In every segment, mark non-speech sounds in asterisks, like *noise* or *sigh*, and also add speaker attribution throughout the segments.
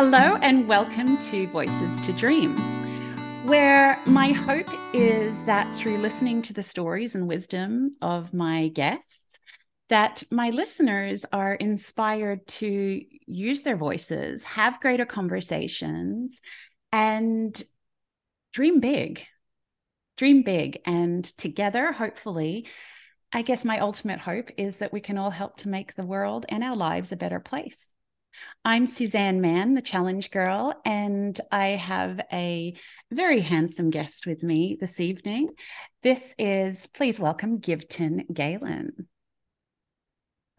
Speaker 1: Hello, and welcome to Voices to Dream, where my hope is that through listening to the stories and wisdom of my guests, that my listeners are inspired to use their voices, have greater conversations, and dream big. Dream big. And together, hopefully, I guess my ultimate hope is that we can all help to make the world and our lives a better place. I'm Suzanne Mann, the challenge girl, and I have a very handsome guest with me this evening. This is, please welcome Giveton Galen.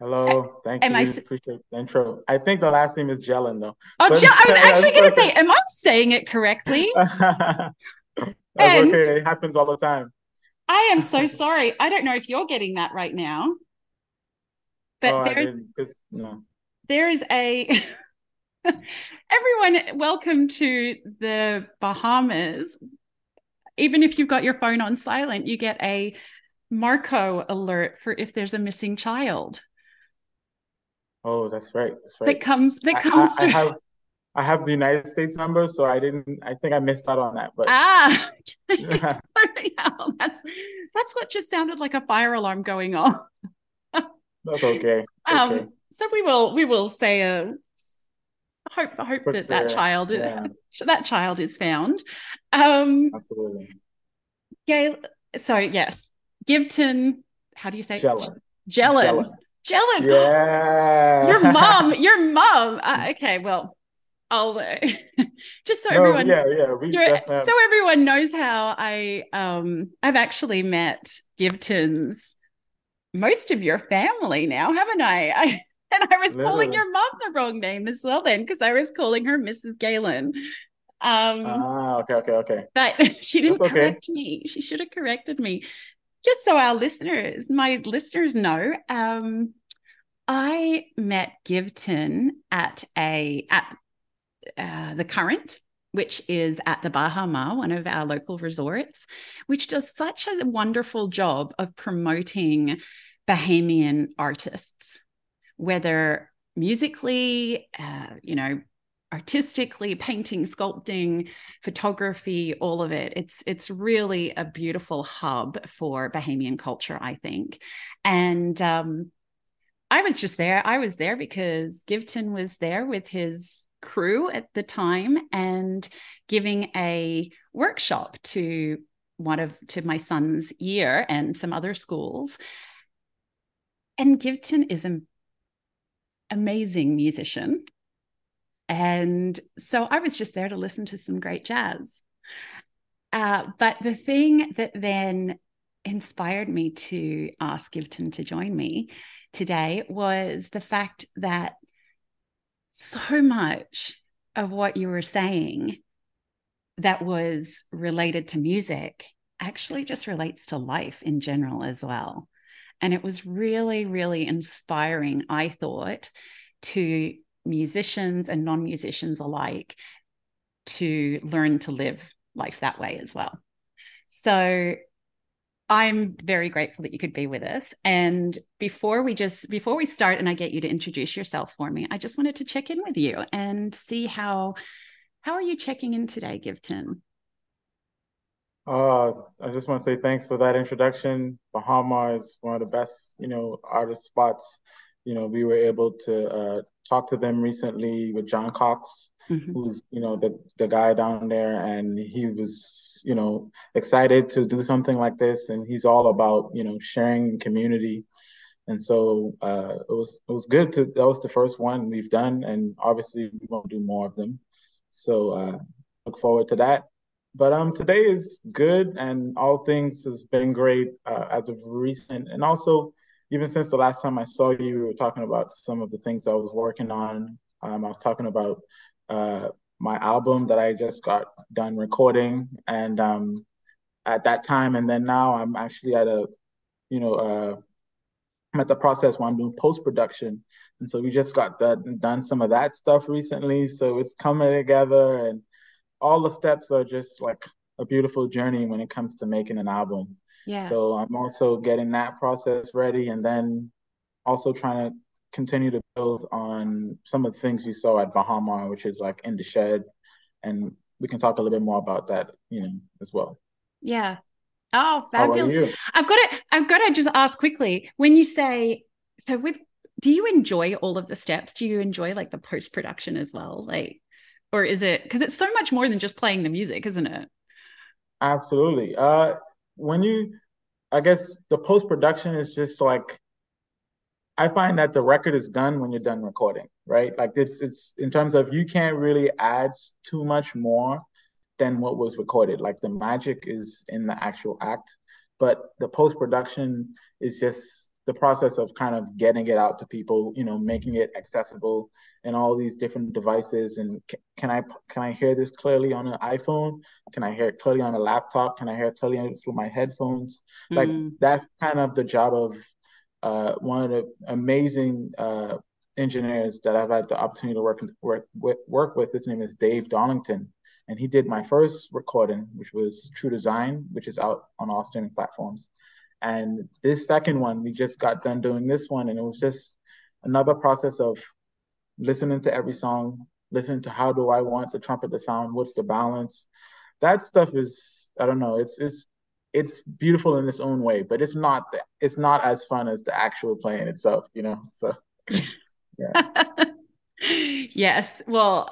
Speaker 2: Hello, thank Am you. I, Appreciate the intro. I think the last name is Gelin, though.
Speaker 1: Oh, but, *laughs* I was actually going to say, am I saying it correctly? *laughs*
Speaker 2: and, okay. It happens all the time.
Speaker 1: I am so *laughs* sorry. I don't know if you're getting that right now, but oh, there's no there's a *laughs* everyone welcome to the bahamas even if you've got your phone on silent you get a marco alert for if there's a missing child
Speaker 2: oh that's right that's right
Speaker 1: that comes that comes
Speaker 2: I, I, I have I have the United States number, so I didn't. I think I missed out on that. But
Speaker 1: ah, *laughs* yeah, *laughs* that's that's what just sounded like a fire alarm going
Speaker 2: on. that's okay.
Speaker 1: Um, okay so we will we will say a hope hope that that child *laughs* yeah. that child is found. Um, Absolutely. Gail. So yes, Giveton. How do you say?
Speaker 2: Gelin.
Speaker 1: Gelin. Gelin.
Speaker 2: Yeah.
Speaker 1: Your mom. *laughs* Your mom. Uh, okay. Well, I'll uh, *laughs* just so no, everyone.
Speaker 2: Yeah, yeah.
Speaker 1: so everyone knows how I um I've actually met Giveton's most of your family now, haven't I? I and I was Literally. calling your mom the wrong name as well then because I was calling her Mrs. Galen. Um,
Speaker 2: ah, okay, okay, okay.
Speaker 1: But *laughs* she didn't okay. correct me. She should have corrected me. Just so our listeners, my listeners know, um, I met Giveton at a at uh, the Current, which is at the Baha Mar, one of our local resorts, which does such a wonderful job of promoting Bahamian artists whether musically, uh, you know, artistically, painting, sculpting, photography, all of it. It's it's really a beautiful hub for Bahamian culture, I think. And um, I was just there. I was there because Giveton was there with his crew at the time and giving a workshop to one of to my son's year and some other schools. And Giveton is a amazing musician. And so I was just there to listen to some great jazz. Uh, but the thing that then inspired me to ask Giveton to join me today was the fact that so much of what you were saying that was related to music actually just relates to life in general as well. And it was really, really inspiring, I thought, to musicians and non musicians alike to learn to live life that way as well. So I'm very grateful that you could be with us. And before we just before we start and I get you to introduce yourself for me, I just wanted to check in with you and see how how are you checking in today, Giveton?
Speaker 2: Uh, I just want to say thanks for that introduction. Baha Mar is one of the best, you know, artist spots. You know, we were able to uh, talk to them recently with John Cox, mm-hmm. who's, you know, the the guy down there, and he was, you know, excited to do something like this, and he's all about, you know, sharing community. And so uh, it was it was good to that was the first one we've done, and obviously we won't do more of them. So uh, look forward to that but um, today is good, and all things has been great uh, as of recent, and also even since the last time I saw you, we were talking about some of the things I was working on. Um, I was talking about uh, my album that I just got done recording, and um, at that time, and then now I'm actually at a, you know, uh, I'm at the process where I'm doing post production, and so we just got that done some of that stuff recently. So it's coming together, and all the steps are just like a beautiful journey when it comes to making an album.
Speaker 1: Yeah.
Speaker 2: So I'm also getting that process ready and then also trying to continue to build on some of the things you saw at Baha Mar, which is like in the shed, and we can talk a little bit more about that, you know, as well.
Speaker 1: Yeah. Oh, fabulous! I've got to. I've got to just ask quickly. When you say so, with do you enjoy all of the steps? Do you enjoy like the post production as well? Like, or is it because it's so much more than just playing the music, isn't it?
Speaker 2: Absolutely. Uh, when you, I guess the post production is just like I find that the record is done when you're done recording, right? Like it's it's in terms of you can't really add too much more than what was recorded. Like the magic is in the actual act, but the post production is just the process of kind of getting it out to people, you know, making it accessible in all these different devices. And can I can I hear this clearly on an iPhone? Can I hear it clearly on a laptop? Can I hear it clearly through my headphones? Mm. Like that's kind of the job of uh, one of the amazing uh, engineers that I've had the opportunity to work work work with. His name is Dave Darlington, and he did my first recording, which was True Design, which is out on all streaming platforms. And this second one, we just got done doing this one, and it was just another process of listening to every song, listening to how do I want the trumpet to sound, what's the balance. That stuff is I don't know. It's it's it's beautiful in its own way, but it's not it's not as fun as the actual playing itself, you know. So *laughs* yeah.
Speaker 1: yes. Well,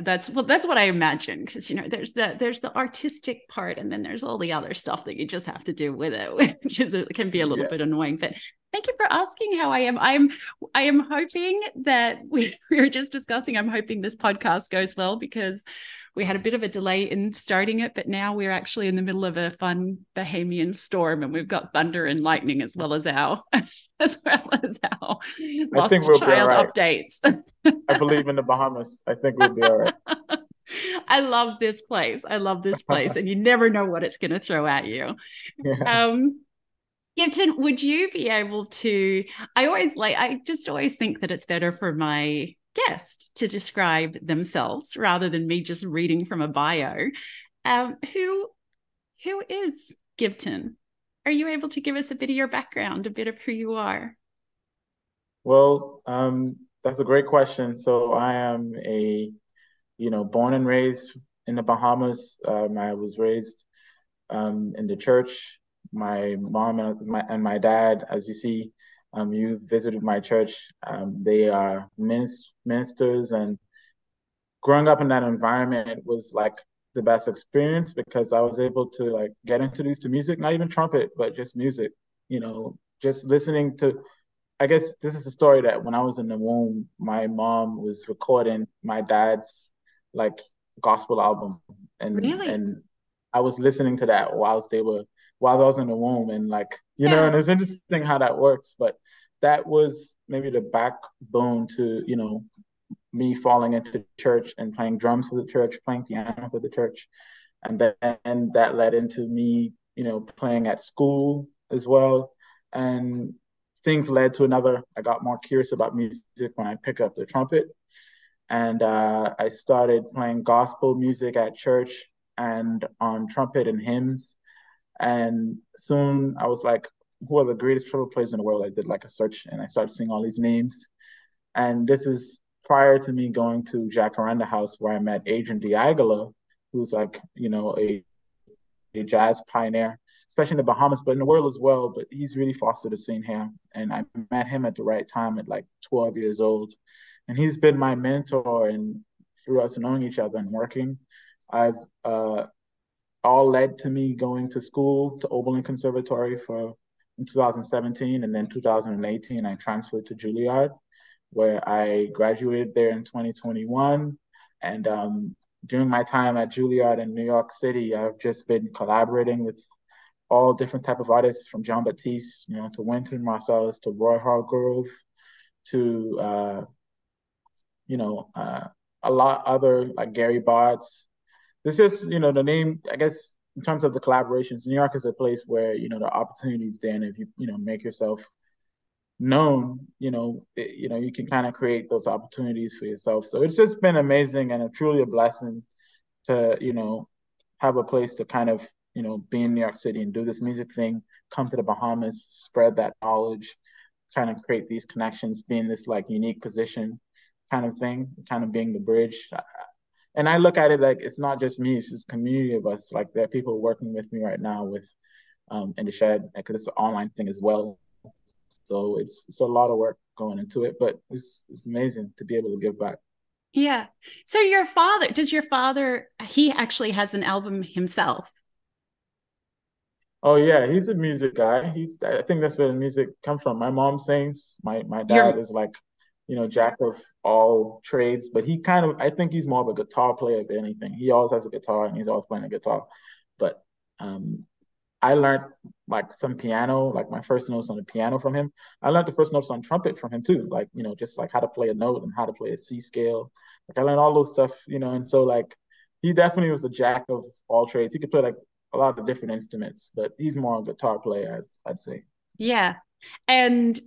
Speaker 1: that's well that's what I imagine because you know there's the there's the artistic part and then there's all the other stuff that you just have to do with it, *laughs* which is it can be a little yeah. bit annoying. But thank you for asking how I am. I'm I am hoping that we, *laughs* we were just discussing. I'm hoping this podcast goes well because we had a bit of a delay in starting it, but now we're actually in the middle of a fun Bahamian storm and we've got thunder and lightning as well as our *laughs* as well as our lost we'll child updates.
Speaker 2: I believe in the Bahamas. I think we'll be all right. *laughs*
Speaker 1: I love this place. I love this place. and you never know what it's going to throw at you. *laughs* Yeah. Um Giveton, would you be able to? I always like, I just always think that it's better for my guest to describe themselves rather than me just reading from a bio. Um, who who is Giveton? Are you able to give us a bit of your background, a bit of who you are?
Speaker 2: Well, um, that's a great question. So I am a, you know, born and raised in the Bahamas. Um, I was raised um, in the church. My mom and my, and my dad, as you see, um, you visited my church. Um, they are ministers, and growing up in that environment was like the best experience because I was able to like get introduced to music, not even trumpet, but just music. You know, just listening to. I guess this is a story that when I was in the womb, my mom was recording my dad's like gospel album, and
Speaker 1: really?
Speaker 2: and I was listening to that whilst they were while I was in the womb, and like you yeah. know, and it's interesting how that works. But that was maybe the backbone to you know me falling into church and playing drums for the church, playing piano for the church, and then that led into me you know playing at school as well, and things led to another. I got more curious about music when I picked up the trumpet, and uh, I started playing gospel music at church and on trumpet and hymns. And soon I was like, who are the greatest trumpet players in the world? I did like a search and I started seeing all these names. And this is prior to me going to Jacaranda House where I met Adrian D'Aguilar, who's like, you know, a, a jazz pioneer, especially in the Bahamas, but in the world as well. But he's really fostered a scene here. And I met him at the right time at like 12 years old. And he's been my mentor and through us knowing each other and working. I've uh, all led to me going to school to Oberlin Conservatory for in 2017 and then 2018 I transferred to Juilliard where I graduated there in 2021 and um, during my time at Juilliard in New York City I've just been collaborating with all different type of artists from Jon Batiste you know to Wynton Marsalis to Roy Hargrove to uh, you know uh, a lot other like Gary Bartz. This is you know the name i guess in terms of the collaborations new york is a place where you know the opportunities there and if you you know make yourself known you know it, you know you can kind of create those opportunities for yourself so it's just been amazing and a, truly a blessing to you know have a place to kind of you know be in new york city and do this music thing come to the bahamas spread that knowledge kind of create these connections, be in this like unique position kind of thing, kind of being the bridge. And I look at it like it's not just me, it's this community of us. Like there are people working with me right now with um, in the shed because it's an online thing as well. So it's it's a lot of work going into it, but it's it's amazing to be able to give back.
Speaker 1: Yeah. So your father, does your father he actually has an album himself?
Speaker 2: Oh yeah, he's a music guy. He's I think that's where the music comes from. My mom sings. My my dad You're... is like, you know, jack of all trades, but he kind of I think he's more of a guitar player than anything. He always has a guitar and he's always playing a guitar. But um I learned like some piano, like my first notes on the piano from him. I learned the first notes on trumpet from him too, like you know, just like how to play a note and how to play a C scale. Like I learned all those stuff, you know, and so like he definitely was a jack of all trades. He could play like a lot of different instruments, but he's more a guitar player, I'd, I'd say.
Speaker 1: Yeah, and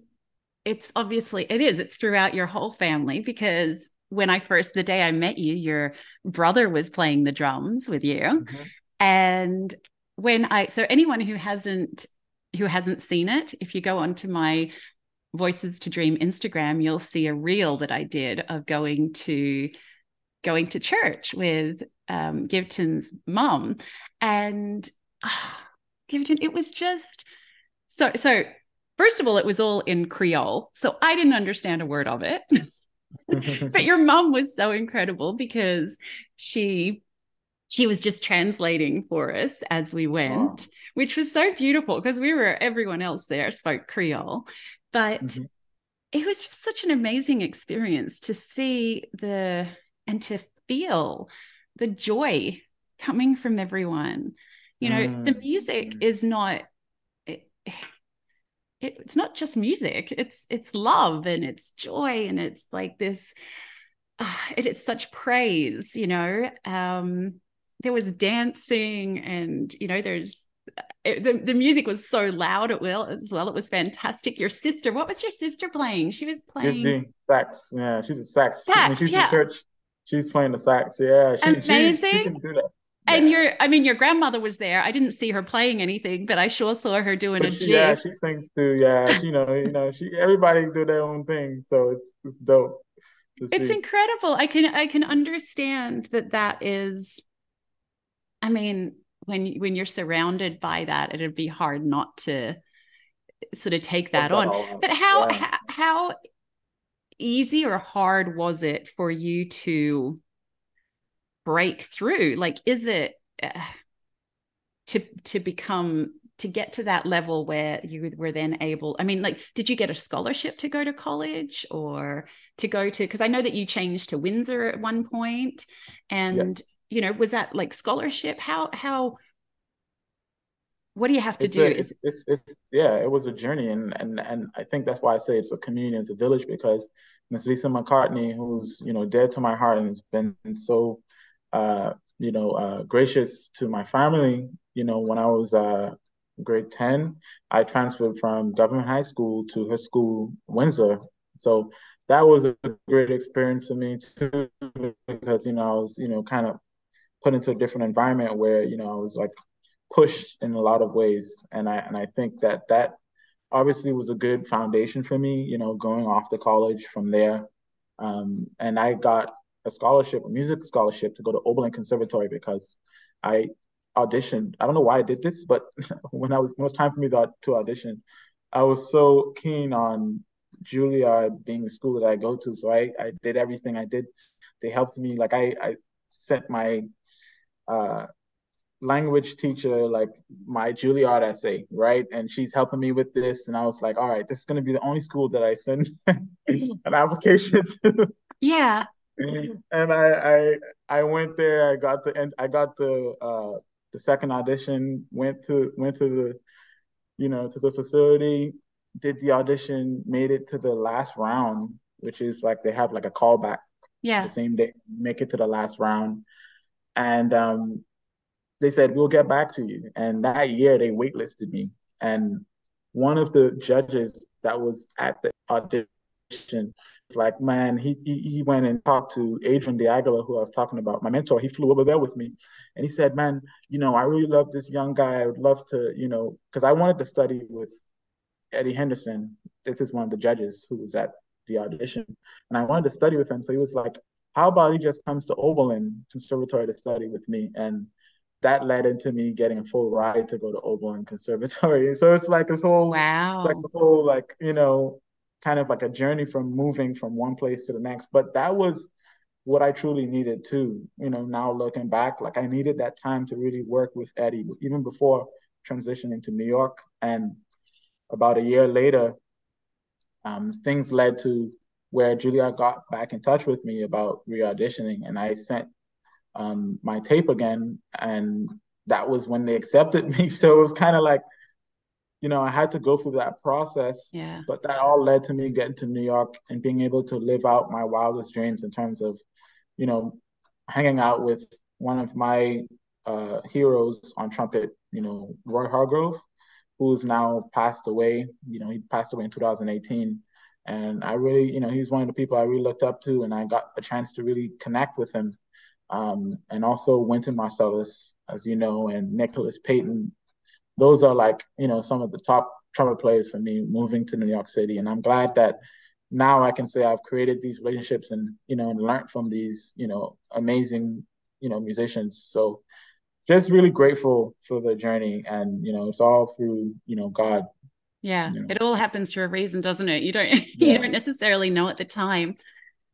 Speaker 1: it's obviously it is. It's throughout your whole family because when I first the day I met you, your brother was playing the drums with you, mm-hmm. and when I so anyone who hasn't who hasn't seen it, if you go onto my Voices to Dream Instagram, you'll see a reel that I did of going to going to church with um, Giveton's mom, and oh, Giveton, it was just so so. First of all, it was all in Creole, so I didn't understand a word of it. *laughs* but your mom was so incredible because she she was just translating for us as we went, which was so beautiful because we were everyone else there spoke Creole. But mm-hmm. it was just such an amazing experience to see the and to feel the joy coming from everyone. You know, mm. the music is not it, it, it's not just music. It's it's love and it's joy and it's like this uh, it is such praise, you know. Um there was dancing and you know there's it, the, the music was so loud at well as well it was fantastic your sister what was your sister playing she was playing
Speaker 2: sax yeah she's a sax, sax I mean, she's yeah. church she's playing the sax yeah
Speaker 1: she, amazing she, she can do that and your i mean your grandmother was there i didn't see her playing anything but i sure saw her doing but a
Speaker 2: she, yeah she sings too yeah you know you know she everybody do their own thing so it's it's dope
Speaker 1: it's see. incredible i can i can understand that that is I mean, when when you're surrounded by that, it'd be hard not to sort of take that on. But how, yeah. how how easy or hard was it for you to break through? Like, is it uh, to to become to get to that level where you were then able i mean like did you get a scholarship to go to college or to go to because i know that you changed to windsor at one point and you know was that like scholarship? How how what do you have to
Speaker 2: it's
Speaker 1: do?
Speaker 2: a, it's, it's, it's yeah it was a journey and and and i think that's why i say it's a community it's a village because miss lisa mccartney who's you know dead to my heart and has been so uh you know uh gracious to my family. You know when i was uh grade 10 i transferred from government high school to her school windsor. So that was a great experience for me too because you know i was you know kind of put into a different environment where you know I was like pushed in a lot of ways, and I and I think that that obviously was a good foundation for me. You know, going off to college from there, um, and I got a scholarship, a music scholarship, to go to Oberlin Conservatory because I auditioned. I don't know why I did this, but *laughs* when I was when it was time for me to, to audition, I was so keen on Juilliard being the school that I go to. So I, I did everything I did. They helped me. Like I, I sent my uh, language teacher like my Juilliard essay, right? And she's helping me with this. And I was like, all right, this is to be the only school that I send *laughs* an application to.
Speaker 1: Yeah.
Speaker 2: And I, I I went there. I got the I got the uh, the second audition. Went to went to the you know to the facility. Did the audition. Made it to the last round, which is like they have like a callback.
Speaker 1: Yeah.
Speaker 2: The same day, make it to the last round and um, they said we'll get back to you. And that year they waitlisted me, and one of the judges that was at the audition it's like, man, he, he he went and talked to Adrian D'Aguilar, who I was talking about, my mentor. He flew over there with me, and he said, man, you know, I really love this young guy. I would love to, you know, because I wanted to study with Eddie Henderson. This is one of the judges who was at the audition, and I wanted to study with him. So he was like, "How about he just comes to Oberlin Conservatory to study with me?" And that led into me getting a full ride to go to Oberlin Conservatory. *laughs* So it's like this whole
Speaker 1: wow,
Speaker 2: it's like a whole like you know, kind of like a journey from moving from one place to the next. But that was what I truly needed too. You know, now looking back, like I needed that time to really work with Eddie, even before transitioning to New York. And about a year later, um, things led to where Juilliard got back in touch with me about re-auditioning, and I sent um, my tape again, and that was when they accepted *laughs* me. So it was kind of like, you know, I had to go through that process.
Speaker 1: Yeah.
Speaker 2: But that all led to me getting to New York and being able to live out my wildest dreams in terms of, you know, hanging out with one of my uh, heroes on trumpet, you know, Roy Hargrove, who's now passed away. You know, he passed away in 2018. And I really, you know, he's one of the people I really looked up to, and I got a chance to really connect with him. Um, and also Wynton Marsalis, as you know, and Nicholas Payton. Those are like, you know, some of the top trumpet players for me moving to New York City. And I'm glad that now I can say I've created these relationships and, you know, and learned from these, you know, amazing, you know, musicians. So just really grateful for the journey and you know it's all through you know god
Speaker 1: yeah you know. it all happens for a reason doesn't it you don't *laughs* yeah. you don't necessarily know at the time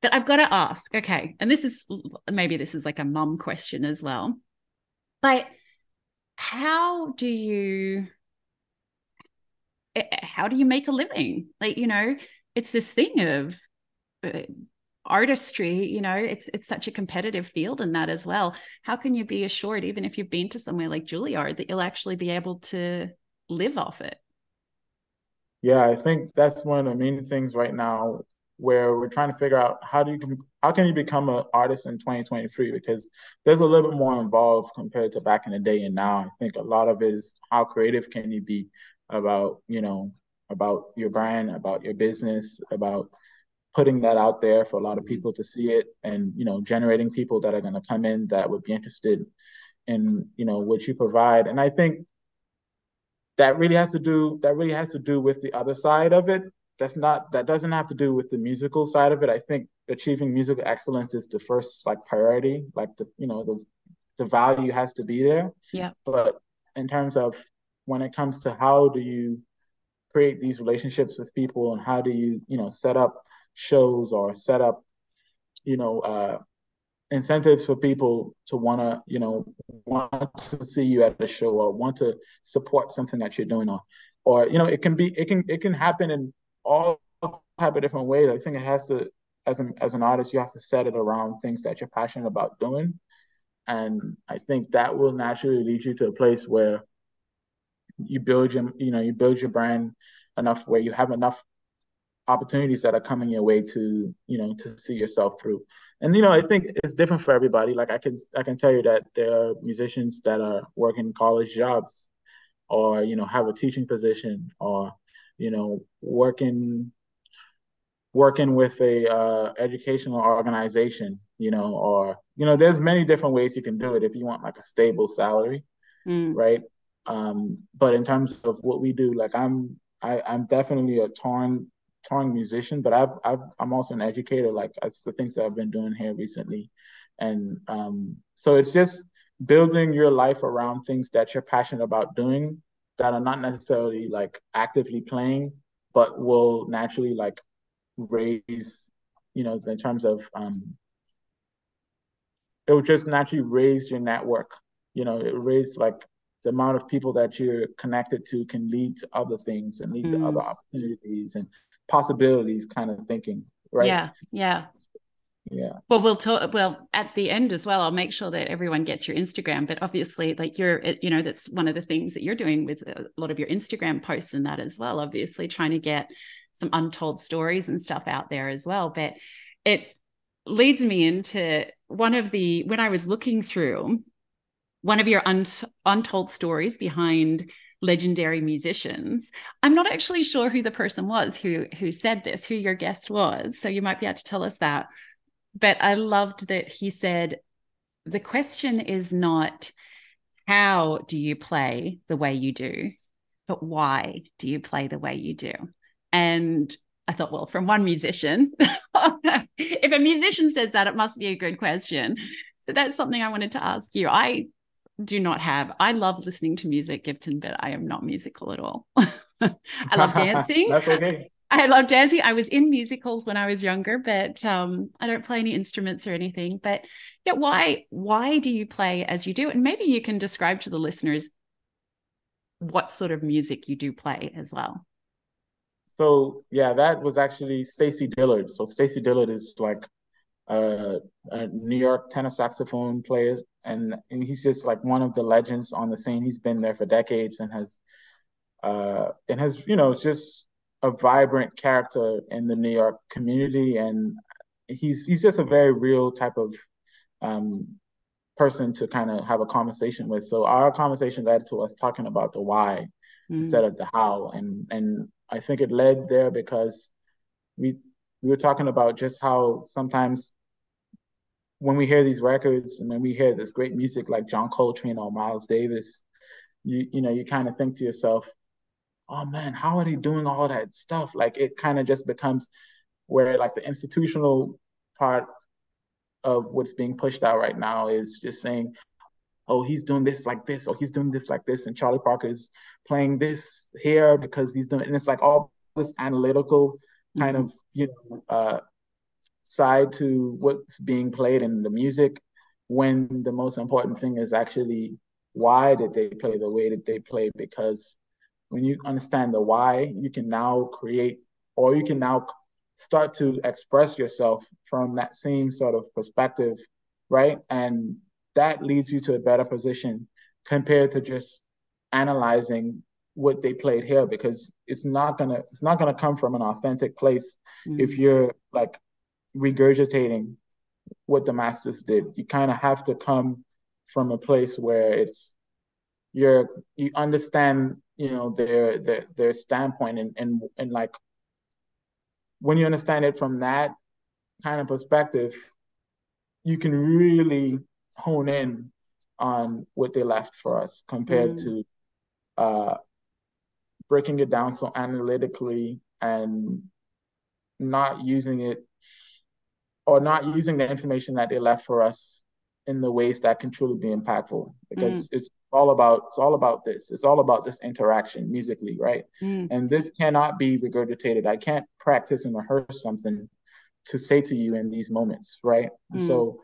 Speaker 1: but i've got to ask okay and this is maybe this is like a mum question as well but how do you how do you make a living? Like you know it's this thing of uh, artistry you know it's it's such a competitive field in that as well. How can you be assured even if you've been to somewhere like juilliard that you'll actually be able to live off it?
Speaker 2: Yeah i think that's one of the main things right now where we're trying to figure out how do you how can you become an artist in 2023 because there's a little bit more involved compared to back in the day and now. I think a lot of it is how creative can you be about you know about your brand about your business about putting that out there for a lot of people to see it and you know generating people that are going to come in that would be interested in you know what you provide. And i think that really has to do that really has to do with the other side of it that's not that doesn't have to do with the musical side of it. I think achieving musical excellence is the first like priority like the you know the the value has to be there.
Speaker 1: Yeah.
Speaker 2: But in terms of when it comes to how do you create these relationships with people and how do you you know set up shows or set up, you know, uh, incentives for people to want to, you know, want to see you at a show or want to support something that you're doing or, or you know, it can be, it can, it can happen in all type of different ways. I think it has to, as an as an artist, you have to set it around things that you're passionate about doing, and I think that will naturally lead you to a place where you build your, you know, you build your brand enough where you have enough opportunities that are coming your way to you know to see yourself through. And you know i think it's different for everybody. Like i can i can tell you that there are musicians that are working college jobs or you know have a teaching position or you know working working with a uh, educational organization you know or you know there's many different ways you can do it if you want like a stable salary mm. right um but in terms of what we do like i'm I, i'm definitely a torn touring musician, but I've, I've I'm also an educator. Like that's the things that I've been doing here recently, and um, so it's just building your life around things that you're passionate about doing that are not necessarily like actively playing, but will naturally like raise, you know, in terms of um, it will just naturally raise your network. You know, it raise like the amount of people that you're connected to can lead to other things and lead mm. to other opportunities and possibilities kind of thinking, right?
Speaker 1: Yeah, yeah.
Speaker 2: Yeah.
Speaker 1: Well, we'll talk. Well, at the end as well, I'll make sure that everyone gets your Instagram. But obviously, like you're, you know, that's one of the things that you're doing with a lot of your Instagram posts and that as well. Obviously, trying to get some untold stories and stuff out there as well. But it leads me into one of the when I was looking through one of your un- untold stories behind legendary musicians. I'm not actually sure who the person was who who said this, who your guest was. So you might be able to tell us that. But I loved that he said the question is not how do you play the way you do? but why do you play the way you do? And I thought, well, from one musician, *laughs* if a musician says that, it must be a good question. So that's something I wanted to ask you. I do not have, I love listening to music, Giveton, but I am not musical at all. *laughs* I love *laughs* dancing.
Speaker 2: that's okay.
Speaker 1: I love dancing. I was in musicals when I was younger, but um, I don't play any instruments or anything. But yeah, why why do you play as you do? And maybe you can describe to the listeners what sort of music you do play as well.
Speaker 2: So yeah, that was actually Stacy Dillard. So Stacy Dillard is like a, a New York tenor saxophone player, and and he's just like one of the legends on the scene. He's been there for decades and has uh and has you know it's just a vibrant character in the New York community, and he's he's just a very real type of um, person to kind of have a conversation with. So our conversation led to us talking about the why mm. instead of the how, and and I think it led there because we we were talking about just how sometimes when we hear these records and when we hear this great music like John Coltrane or Miles Davis, you you know you kind of think to yourself, oh man, how are they doing all that stuff? Like it kind of just becomes where like the institutional part of what's being pushed out right now is just saying, oh, he's doing this like this, or he's doing this like this, and Charlie Parker is playing this here because he's doing, and it's like all this analytical kind mm-hmm. of you know uh, side to what's being played in the music, when the most important thing is actually why did they play the way that they play because when you understand the why, you can now create or you can now start to express yourself from that same sort of perspective, right? And that leads you to a better position compared to just analyzing what they played here because it's not gonna it's not gonna come from an authentic place mm. if you're like regurgitating what the masters did. You kind of have to come from a place where it's you're you understand you know their their their standpoint and and and like when you understand it from that kind of perspective you can really hone in on what they left for us compared mm. to uh breaking it down so analytically and not using it or not using the information that they left for us in the ways that can truly be impactful because mm. it's all about it's all about this. It's all about this interaction musically right? Mm. and this cannot be regurgitated. I can't practice and rehearse something to say to you in these moments right? Mm. so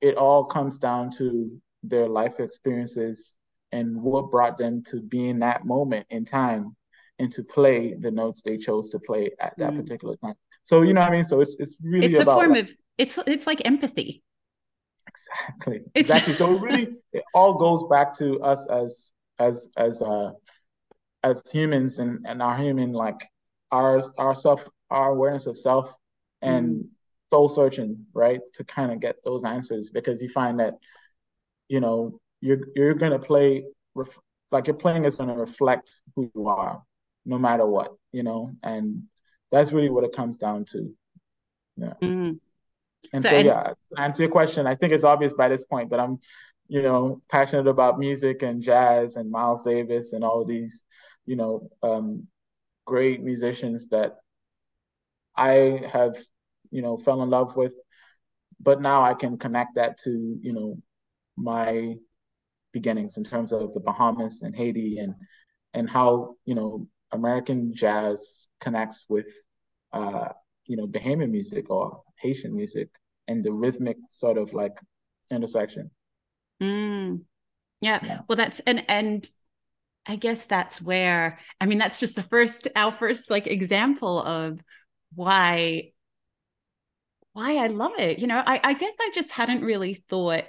Speaker 2: it all comes down to their life experiences and what brought them to be in that moment in time and to play the notes they chose to play at that mm. particular time. So you know what i mean? So it's it's really
Speaker 1: it's a form like, of it's it's like empathy
Speaker 2: Exactly. *laughs* Exactly. so it really *laughs* it all goes back to us as as as uh as humans and and our human like our our self our awareness of self and mm. soul searching right to kind of get those answers because you find that you know you're you're gonna play ref, like your playing is gonna reflect who you are no matter what you know and that's really what it comes down to yeah mm. And so, so yeah, answer your question, I think it's obvious by this point that I'm, you know, passionate about music and jazz and Miles Davis and all these, you know, um, great musicians that I have, you know, fell in love with. But now I can connect that to, you know, my beginnings in terms of the Bahamas and Haiti and and how, you know, American jazz connects with uh, you know, Bahamian music or Haitian music and the rhythmic sort of like intersection.
Speaker 1: Mm. Yeah. yeah. Well, that's and and I guess that's where I mean that's just the first our first like example of why why I love it. You know, I, I guess I just hadn't really thought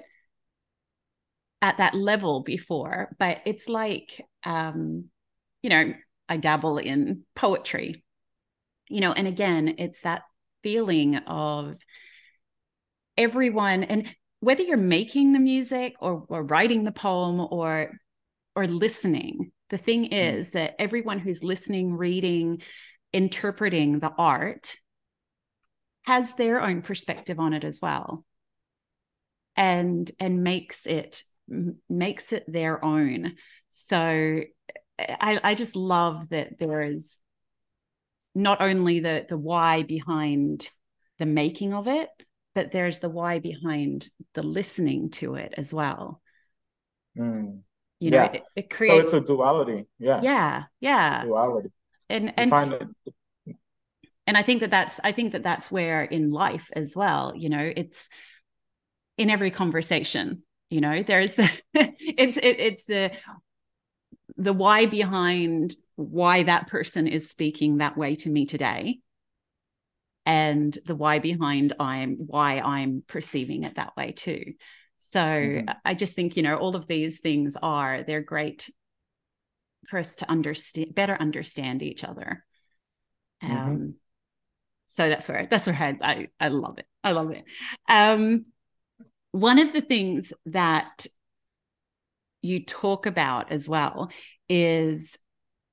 Speaker 1: at that level before, but it's like um, you know, I dabble in poetry. You know, and again, it's that feeling of everyone and whether you're making the music or, or writing the poem or or listening the thing mm. is that everyone who's listening reading interpreting the art has their own perspective on it as well and and makes it makes it their own so I, I just love that there is not only the the why behind the making of it, but there's the why behind the listening to it as well.
Speaker 2: Mm.
Speaker 1: You know, it, it, creates
Speaker 2: so it's a duality. Yeah.
Speaker 1: Yeah. Yeah.
Speaker 2: Duality.
Speaker 1: And and and I think that that's I think that that's where in life as well, you know, it's in every conversation, you know, there's the *laughs* it's it, it's the the why behind why that person is speaking that way to me today and the why behind i'm why i'm perceiving it that way too so mm-hmm. i just think you know all of these things are they're great for us to understand better understand each other mm-hmm. um so that's where that's where I, I i love it i love it um one of the things that you talk about as well is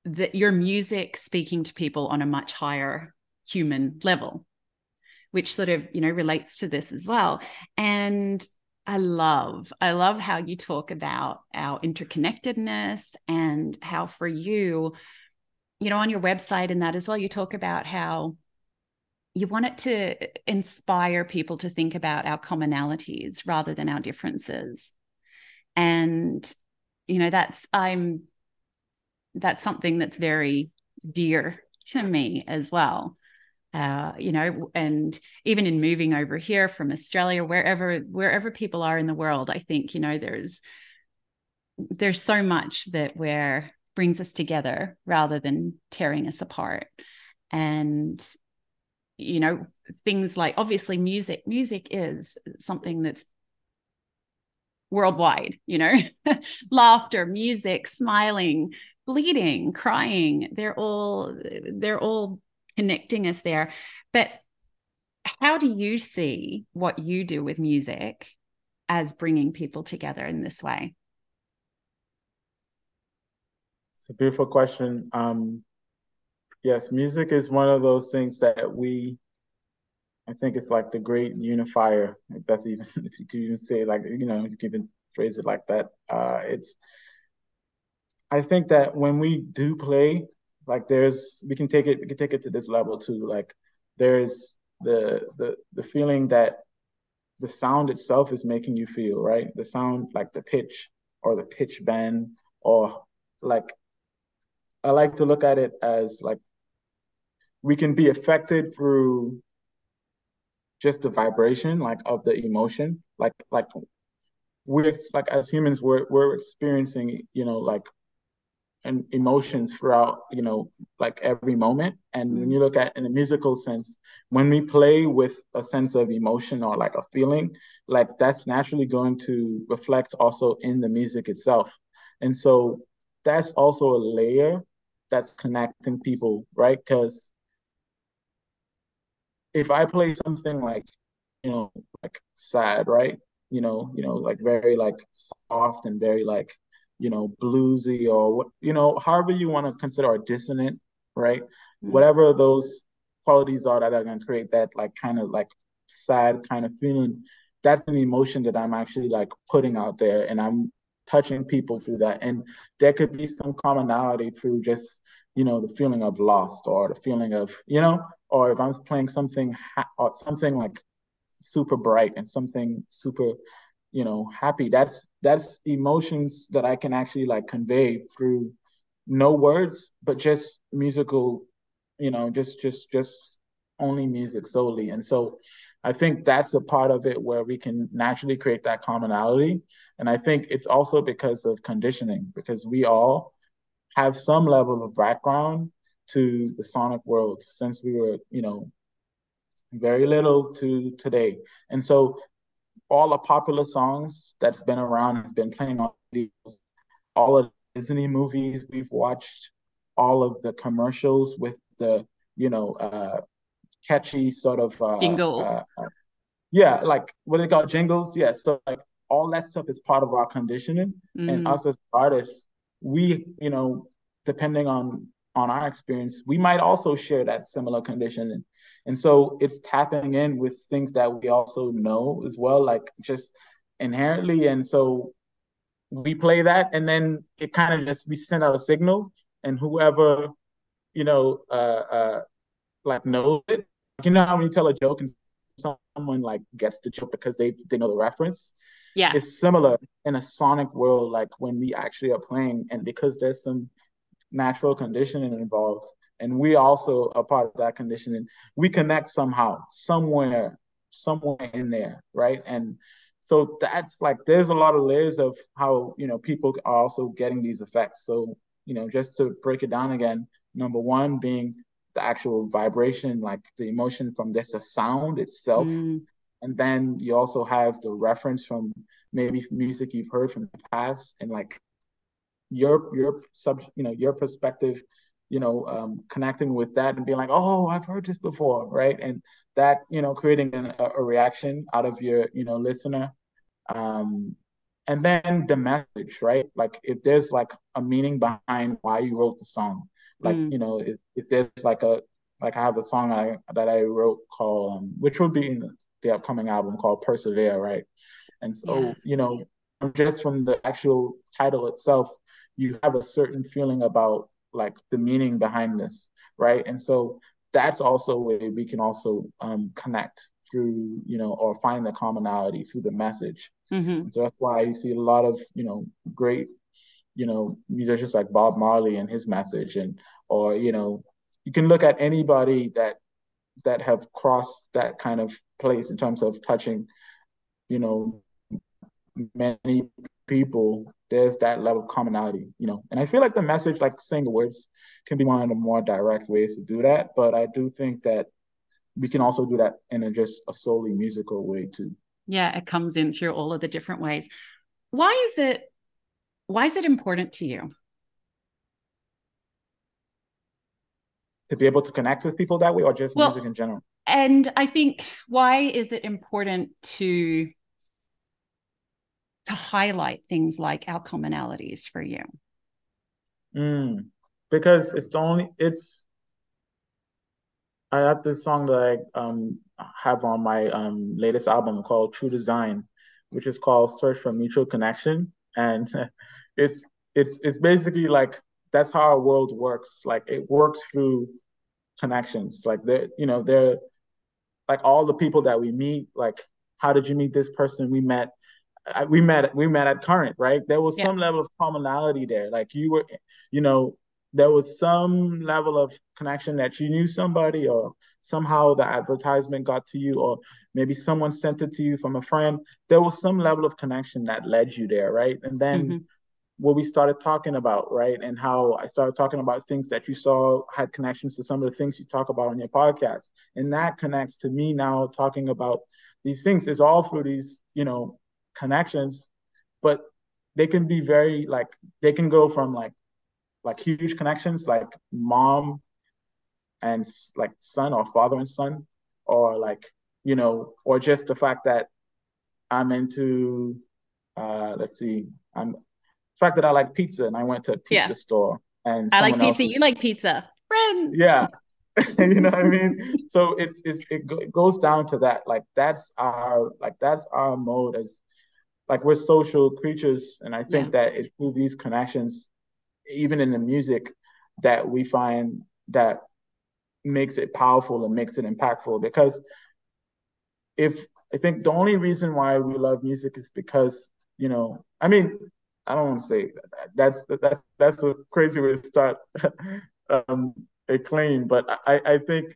Speaker 1: that your music speaking to people on a much higher human level which sort of you know relates to this as well. And i love i love how you talk about our interconnectedness and how for you you know on your website and that as well you talk about how you want it to inspire people to think about our commonalities rather than our differences. And you know that's i'm that's something that's very dear to me as well. Uh, you know and even in moving over here from australia wherever wherever people are in the world i think you know there's there's so much that where brings us together rather than tearing us apart. And you know things like obviously music music is something that's worldwide you know? *laughs* Laughter music smiling bleeding crying they're all they're all connecting us there. But how do you see what you do with music as bringing people together in this way?
Speaker 2: It's a beautiful question. Um yes music is one of those things that we I think it's like the great unifier. If that's even *laughs* if you could even say like you know you can even phrase it like that. Uh, it's I think that when we do play, like there's we can take it we can take it to this level too. Like there's the the the feeling that the sound itself is making you feel right. The sound like the pitch or the pitch bend or like I like to look at it as like we can be affected through just the vibration like of the emotion like like we're like as humans we're we're experiencing you know like and emotions throughout you know like every moment. And mm-hmm. when you look at in a musical sense when we play with a sense of emotion or like a feeling like that's naturally going to reflect also in the music itself. And so that's also a layer that's connecting people right? Because if I play something like, you know, like sad, right? You know, you know, like very like soft and very like, you know, bluesy or what, you know, however you want to consider or dissonant, right? Mm-hmm. Whatever those qualities are that are going to create that like kind of like sad kind of feeling, that's an emotion that I'm actually like putting out there and I'm touching people through that. And there could be some commonality through just, you know, the feeling of lost or the feeling of, you know, or if I'm playing something ha- or something like super bright and something super, you know, happy, that's that's emotions that I can actually like convey through no words, but just musical, you know, just just just only music solely. And so I think that's a part of it where we can naturally create that commonality. And I think it's also because of conditioning, because we all have some level of background to the sonic world since we were, you know, very little to today. And so all the popular songs that's been around has been playing on videos, all of Disney movies we've watched, all of the commercials with the, you know, uh, catchy sort of uh,
Speaker 1: jingles.
Speaker 2: Uh, uh, yeah, like what they call jingles. Yeah, so like all that stuff is part of our conditioning, mm. and us as artists, we, you know, depending on on our experience, we might also share that similar condition. And, and so it's tapping in with things that we also know as well, like just inherently. And so we play that and then it kind of just we send out a signal and whoever you know uh uh like knows it you know how when you tell a joke and someone like gets the joke because they they know the reference.
Speaker 1: Yeah.
Speaker 2: It's similar in a sonic world like when we actually are playing and because there's some natural conditioning involved and we also are part of that conditioning we connect somehow somewhere somewhere in there right? And so that's like there's a lot of layers of how you know people are also getting these effects. So you know just to break it down again number one being the actual vibration like the emotion from just the sound itself. Mm. and then you also have the reference from maybe music you've heard from the past and like your your sub you know your perspective you know um, connecting with that and being like oh i've heard this before right? And that you know creating an, a, reaction out of your you know listener. Um, and then the message right? Like if there's like a meaning behind why you wrote the song like mm. you know if, if there's like a like i have a song I, that i wrote called um, which will be in the upcoming album called persevere right and so yes. you know just from the actual title itself you have a certain feeling about like the meaning behind this, right? And so that's also a way we can also um, connect through, you know, or find the commonality through the message. Mm-hmm. So that's why you see a lot of, you know, great, you know, musicians like Bob Marley and his message, and or you know, you can look at anybody that that have crossed that kind of place in terms of touching, you know, many people there's that level of commonality, you know. And I feel like the message, like saying the words, can be one of the more direct ways to do that. But I do think that we can also do that in a just a solely musical way too.
Speaker 1: Yeah, it comes in through all of the different ways. Why is it why is it important to you?
Speaker 2: To be able to connect with people that way or just well, music in general?
Speaker 1: And I think why is it important to to highlight things like our commonalities for you?
Speaker 2: Mm, because it's the only it's I have this song that I um, have on my um, latest album called True Design, which is called Search for Mutual Connection, and *laughs* it's it's it's basically like that's how our world works. Like it works through connections. Like there, you know, there, like all the people that we meet. Like, how did you meet this person? We met we met we met at current right there was yeah. some level of commonality there like you were you know there was some level of connection that you knew somebody or somehow the advertisement got to you or maybe someone sent it to you from a friend there was some level of connection that led you there right and then mm-hmm. What we started talking about right? And how i started talking about things that you saw had connections to some of the things you talk about on your podcast. And that connects to me now talking about these things. Is all through these you know connections, but they can be very like they can go from like like huge connections like mom and like son or father and son or like you know or just the fact that i'm into uh let's see i'm fact that i like pizza and i went to a pizza yeah. store and
Speaker 1: i like pizza you like pizza. Friends.
Speaker 2: Yeah. *laughs* You know what i mean? So it's it's it, it goes down to that. Like that's our like that's our mode as like we're social creatures and i think yeah. that it's through these connections even in the music that we find that makes it powerful and makes it impactful. Because if i think the only reason why we love music is because you know i mean i don't want to say that. that's that's that's a crazy way to start *laughs* um, a claim but i i think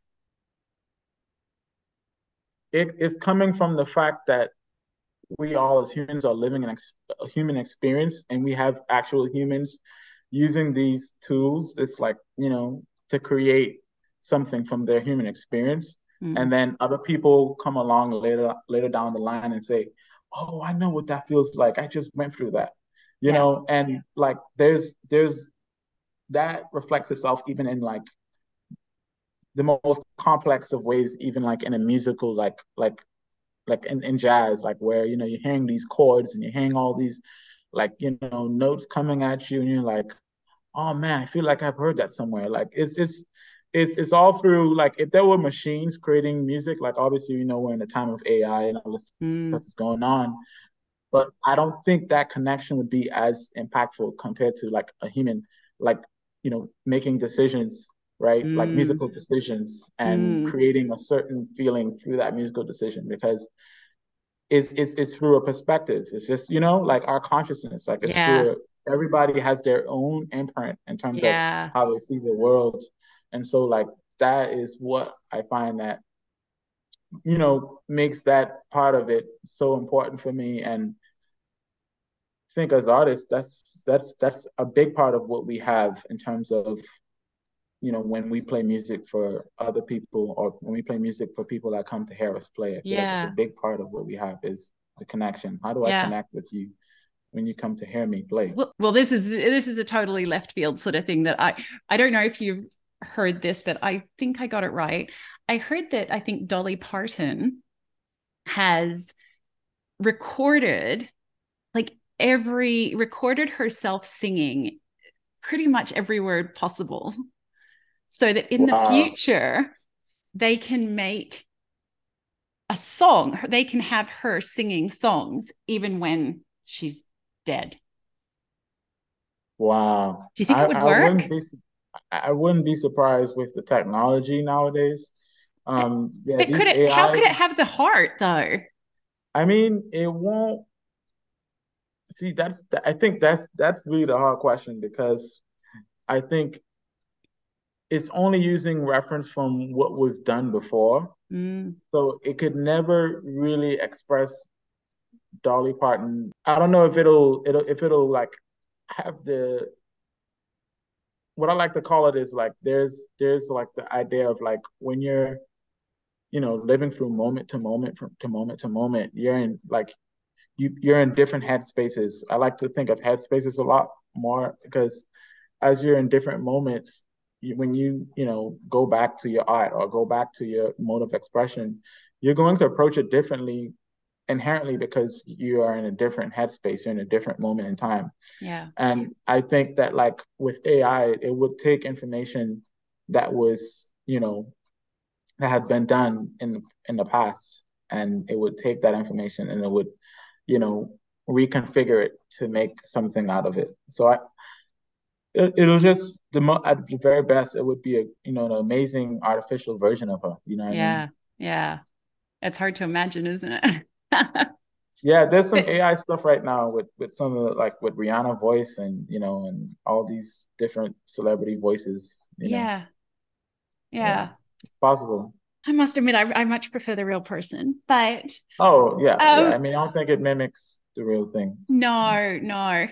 Speaker 2: it is coming from the fact that we all as humans are living an ex- a human experience and we have actual humans using these tools it's like you know to create something from their human experience mm. and then other people come along later later down the line and say oh i know what that feels like i just went through that you yeah. know and like there's there's that reflects itself even in like the most complex of ways even like in a musical like like like in, in jazz, like where you know you hang these chords and you hang all these like you know notes coming at you, and you're like, oh man, I feel like I've heard that somewhere. Like it's it's it's it's all through like if there were machines creating music, like obviously you know we're in the time of AI and all this mm. stuff is going on, but I don't think that connection would be as impactful compared to like a human. Like you know, making decisions, right? Mm. Like musical decisions and mm. creating a certain feeling through that musical decision because it's it's it's through a perspective. It's just, you know, like our consciousness. Like it's yeah. through everybody has their own imprint in terms yeah. of how they see the world. And so like that is what I find that you know makes that part of it so important for me and think as artists that's that's that's a big part of what we have in terms of you know when we play music for other people or when we play music for people that come to hear us play it yeah like a big part of what we have is the connection. How do i yeah. connect with you when you come to hear me play?
Speaker 1: Well, well this is this is a totally left field sort of thing that i i don't know if you've heard this but i think i got it right. I heard that I think Dolly Parton has recorded every recorded herself singing pretty much every word possible so that in wow. the future they can make a song they can have her singing songs even when she's dead
Speaker 2: wow
Speaker 1: do you think I, it would I work
Speaker 2: wouldn't be, I wouldn't be surprised with the technology nowadays
Speaker 1: um, yeah, but could it? AI, how could it have the heart though?
Speaker 2: I mean, it won't. See, that's I think that's that's really the hard question because I think it's only using reference from what was done before. Mm. So it could never really express Dolly Parton. I don't know if it'll it'll if it'll like have the what I like to call it is like there's there's like the idea of like when you're you know living through moment to moment from to moment to moment you're in like you you're in different headspaces. I like to think of headspaces a lot more because as you're in different moments you, when you you know go back to your art or go back to your mode of expression you're going to approach it differently inherently because you are in a different headspace you're in a different moment in time.
Speaker 1: Yeah.
Speaker 2: And i think that like with ai it would take information that was you know that had been done in in the past and it would take that information and it would you know reconfigure it to make something out of it so i it, it'll just the mo- at the very best it would be a you know an amazing artificial version of her you know
Speaker 1: yeah
Speaker 2: I mean?
Speaker 1: yeah it's hard to imagine isn't it *laughs*
Speaker 2: yeah there's some ai stuff right now with with some of the like with rihanna voice and you know and all these different celebrity voices
Speaker 1: yeah. yeah yeah
Speaker 2: possible.
Speaker 1: I must admit, I, I much prefer the real person, but
Speaker 2: oh yeah, um, yeah, I mean, I don't think it mimics the real thing.
Speaker 1: No, no.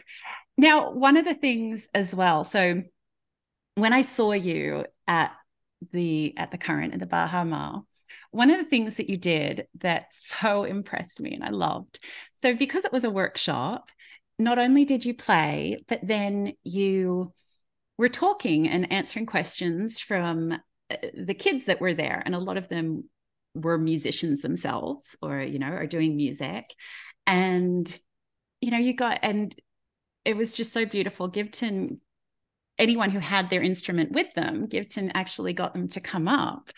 Speaker 1: Now, one of the things as well. So, when I saw you at the at the current in the Baha Mar, one of the things that you did that so *laughs* impressed me and I loved. So, because it was a workshop, not only did you play, but then you were talking and answering questions from the kids that were there, and a lot of them were musicians themselves or, you know, are doing music. And, you know, you got, and it was just so beautiful. Giveton anyone who had their instrument with them, Giveton actually got them to come up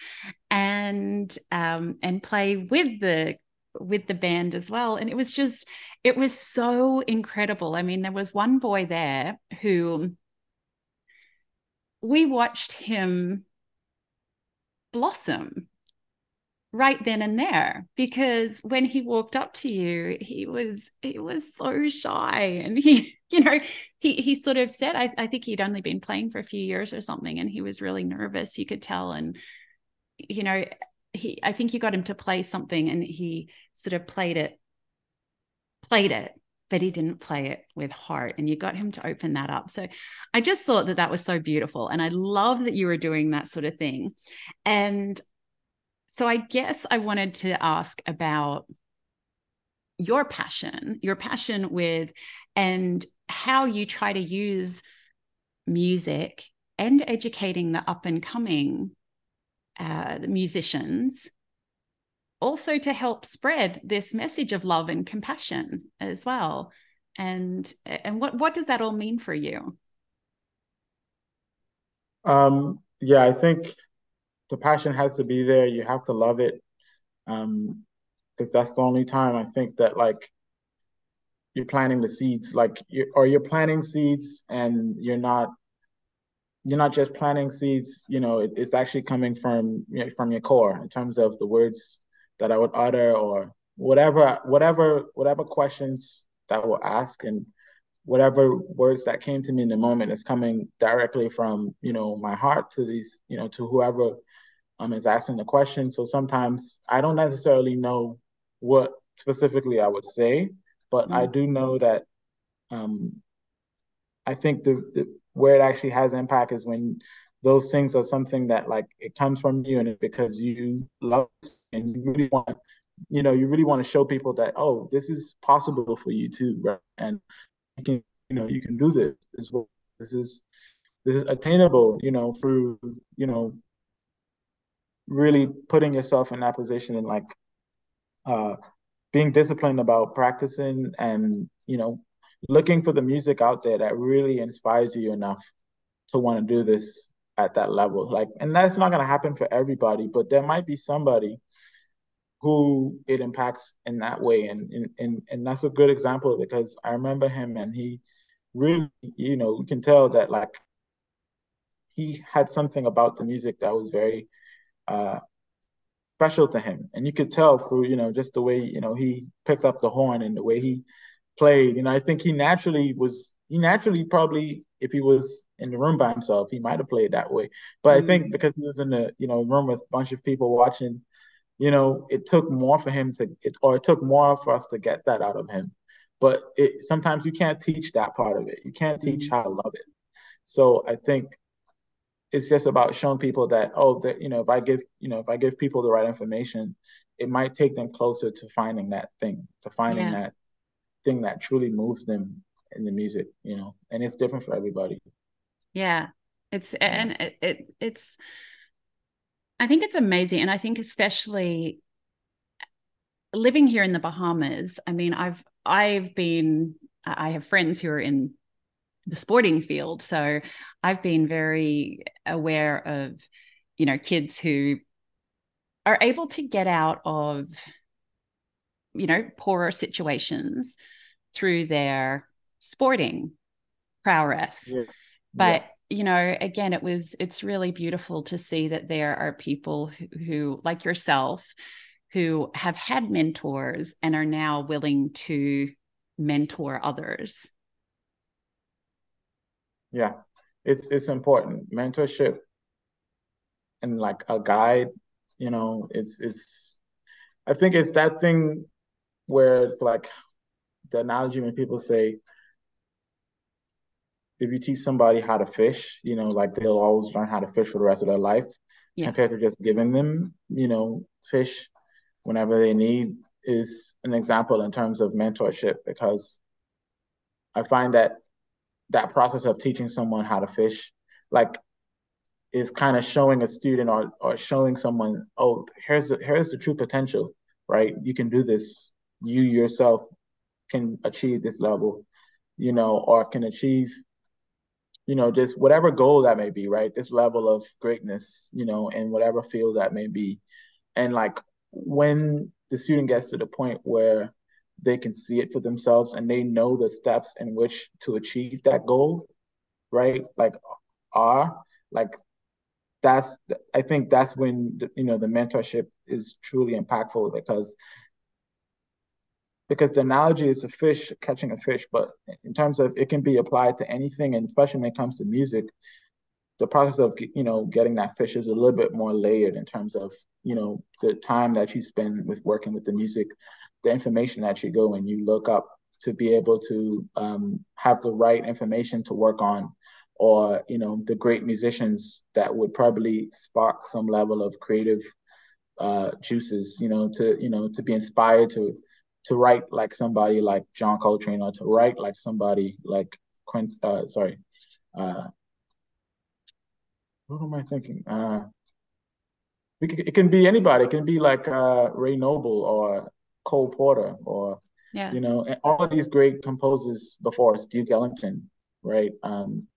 Speaker 1: and um, and play with the with the band as well. And it was just, it was so incredible. I mean, there was one boy there who we watched him blossom right then and there because when he walked up to you he was he was so shy and he *laughs* you know he he sort of said I, I think he'd only been playing for a few years or something and he was really nervous you could tell. And you know he i think you got him to play something and he sort of played it played it but he didn't play it with heart and you got him to open that up. So i just thought that that was so beautiful and i love that you were doing that sort of thing. And so i guess i wanted to ask about your passion your passion with and how you try to use music and educating the up and coming uh, musicians also to help spread this message of love and compassion as well. And and what what does that all mean for you?
Speaker 2: Um yeah i think the passion has to be there. You have to love it um because that's the only time i think that like you're planting the seeds. Like you or you're planting seeds and you're not you're not just planting seeds. You know, it, it's actually coming from you know, from your core in terms of the words that I would utter or whatever whatever whatever questions that I will ask and whatever words that came to me in the moment is coming directly from you know my heart to these you know to whoever um is asking the question so sometimes i don't necessarily know what specifically i would say but mm-hmm. i do know that um i think the, the where it actually has impact is when those things are something that like it comes from you and because you love and you really want you know you really want to show people that oh this is possible for you too right? And you can you know you can do this this is this is this is attainable you know through you know really putting yourself in that position and like uh being disciplined about practicing and you know looking for the music out there that really inspires you enough to want to do this at that level like and that's not going to happen for everybody but there might be somebody who it impacts in that way. And, and, and, and that's a good example because I remember him and he really, you know, you can tell that like he had something about the music that was very uh, special to him. And you could tell through, you know, just the way, you know, he picked up the horn and the way he played. You know, I think he naturally was, he naturally probably, if he was in the room by himself, he might have played that way. But mm-hmm. I think mm. because he was in the, you know, room with a bunch of people watching you know, it took more for him to, it, or it took more for us to get that out of him. But it, sometimes you can't teach that part of it. You can't teach mm-hmm. how to love it. So I think it's just about showing people that oh that you know if i give you know if i give people the right information it might take them closer to finding that thing to finding yeah. that thing that truly moves them in the music you know and it's different for everybody
Speaker 1: yeah it's and it, it it's I think it's amazing. And I think especially living here in the Bahamas, I mean, I've I've been I have friends who are in the sporting field. So I've been very aware of, you know, kids who are able to get out of, you know, poorer situations through their sporting prowess. Yeah. But yeah you know again it was it's really beautiful to see that there are people who, who, like yourself who have had mentors and are now willing to mentor others
Speaker 2: yeah it's it's important mentorship and like a guide you know it's it's i think it's that thing where it's like the analogy when people say if you teach somebody how to fish, you know, like they'll always learn how to fish for the rest of their life yeah. compared to just giving them, you know, fish whenever they need is an example in terms of mentorship because I find that that process of teaching someone how to fish, like, is kind of showing a student or or showing someone, oh, here's the, here's the true potential, right? You can do this. You yourself can achieve this level, you know, or can achieve you know, just whatever goal that may be, right? This level of greatness, you know, in whatever field that may be. And like when the student gets to the point where they can see it for themselves and they know the steps in which to achieve that goal, right? Like are like that's I think that's when you know the mentorship is truly impactful because because the analogy is a fish catching a fish, but in terms of it can be applied to anything, and especially when it comes to music, the process of you know getting that fish is a little bit more layered in terms of you know the time that you spend with working with the music, the information that you go and you look up to be able to um, have the right information to work on, or you know the great musicians that would probably spark some level of creative uh, juices, you know, to you know to be inspired to to write like somebody like John Coltrane or to write like somebody like Quincy, uh, sorry, uh, what am I thinking? Uh, it can be anybody. It can be like uh, Ray Noble or Cole Porter or yeah. you know, and all of these great composers before us, Duke Ellington, right? Um,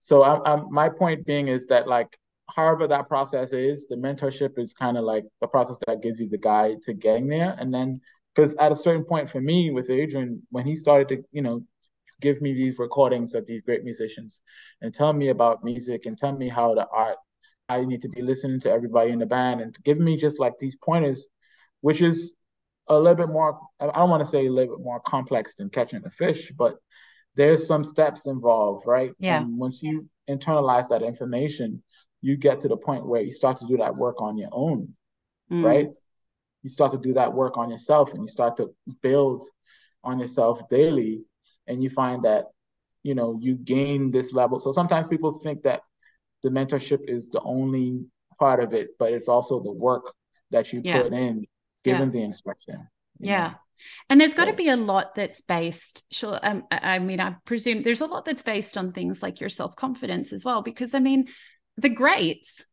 Speaker 2: so I, I, my point being is that like however that process is, the mentorship is kind of like the process that gives you the guide to getting there, and then because at a certain point for me with Adrian, when he started to, you know, give me these recordings of these great musicians and tell me about music and tell me how the art I need to be listening to everybody in the band and give me just like these pointers, which is a little bit more I don't want to say a little bit more complex than catching a fish, but there's some steps involved, right?
Speaker 1: Yeah.
Speaker 2: And once you internalize that information, you get to the point where you start to do that work on your own, mm. right? You start to do that work on yourself and you start to build on yourself daily and you find that you know you gain this level so sometimes people think that the mentorship is the only part of it but it's also the work that you yeah. put in given yeah. the instruction
Speaker 1: yeah know? and there's got to be a lot that's based sure um, i mean i presume there's a lot that's based on things like your self-confidence as well because i mean the greats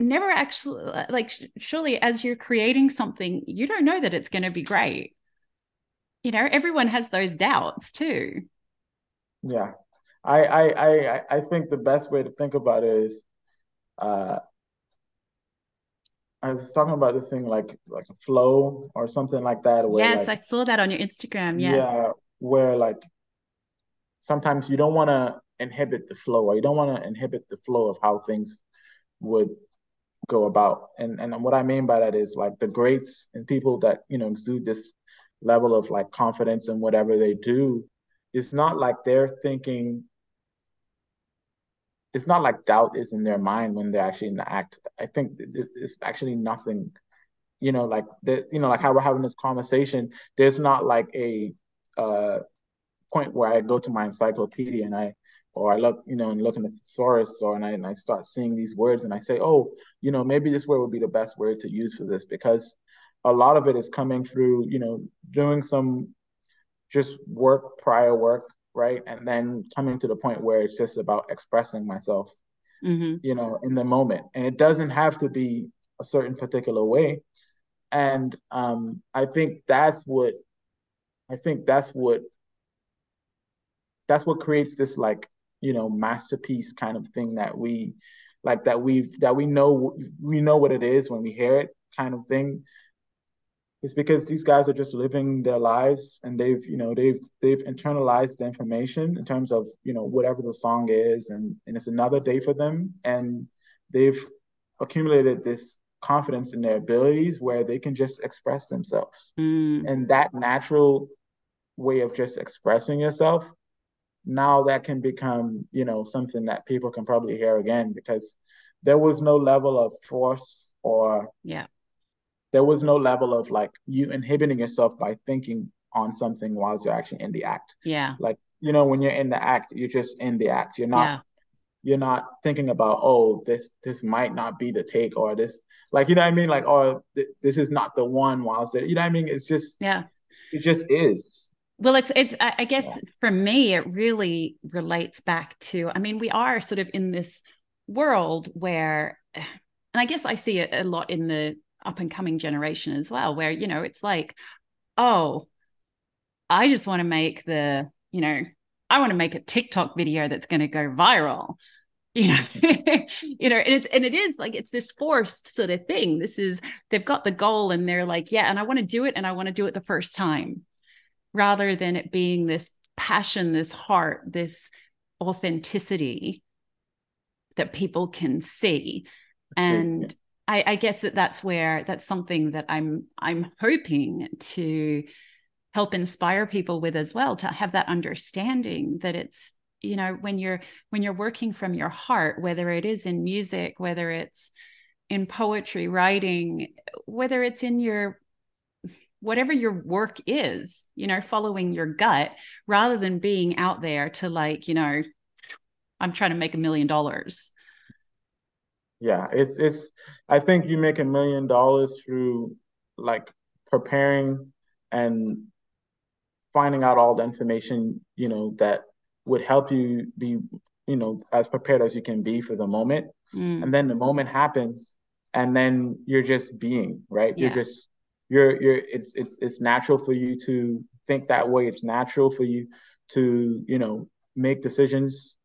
Speaker 1: never actually like surely as you're creating something you don't know that it's going to be great you know everyone has those doubts too
Speaker 2: yeah I, I i i think the best way to think about it is uh I was talking about this thing like like a flow or something like that.
Speaker 1: yes,
Speaker 2: like,
Speaker 1: I saw that on your Instagram. Yes.
Speaker 2: Yeah, where like sometimes you don't want to inhibit the flow, or you don't want to inhibit the flow of how things would go about. And and what I mean by that is like the greats and people that you know exude this level of like confidence in whatever they do, it's not like they're thinking it's not like doubt is in their mind when they're actually in the act. I think it's actually nothing, you know, like the, you know, like how we're having this conversation. There's not like a uh, point where I go to my encyclopedia and I, or I look, you know, and look in the thesaurus, or and I and I start seeing these words and I say, oh, you know, maybe this word would be the best word to use for this because a lot of it is coming through, you know, doing some just work, prior work, right? And then coming to the point where it's just about expressing myself, mm-hmm. you know, in the moment. And it doesn't have to be a certain particular way. And um, I think that's what I think that's what that's what creates this like you know masterpiece kind of thing that we like that we've that we know we know what it is when we hear it kind of thing. Is because these guys are just living their lives and they've you know they've they've internalized the information in terms of you know whatever the song is and and it's another day for them. And they've accumulated this confidence in their abilities where they can just express themselves. Mm. and that natural way of just expressing yourself now that can become you know something that people can probably hear again because there was no level of force or
Speaker 1: yeah
Speaker 2: there was no level of like you inhibiting yourself by thinking on something whilst you're actually in the act.
Speaker 1: Yeah.
Speaker 2: Like, you know, when you're in the act, you're just in the act. You're not yeah. you're not thinking about, oh, this this might not be the take or this like you know what I mean? Like, oh th- this is not the one whilst it, you know what I mean? It's just
Speaker 1: yeah,
Speaker 2: it just is.
Speaker 1: Well, it's it's I guess yeah. for me, it really relates back to, I mean, we are sort of in this world where *sighs* and I guess I see it a lot in the up and coming generation as well, where, you know, it's like, oh, I just want to make the, you know, I want to make a TikTok video that's going to go viral. You know, *laughs* *laughs* you know, and it's and it is like it's this forced sort of thing. This is they've got the goal and they're like, yeah, and I want to do it and I want to do it the first time, rather than it being this passion, this heart, this authenticity that people can see. And I, I guess that that's where that's something that I'm I'm hoping to help inspire people with as well to have that understanding that it's you know when you're when you're working from your heart whether it is in music whether it's in poetry writing whether it's in your whatever your work is you know following your gut rather than being out there to like you know i'm trying to make a million dollars
Speaker 2: yeah it's it's i think you make a million dollars through like preparing and finding out all the information you know that would help you be you know as prepared as you can be for the moment mm. and then the moment happens and then you're just being right yeah. you're just you're you're it's it's it's natural for you to think that way it's natural for you to you know make decisions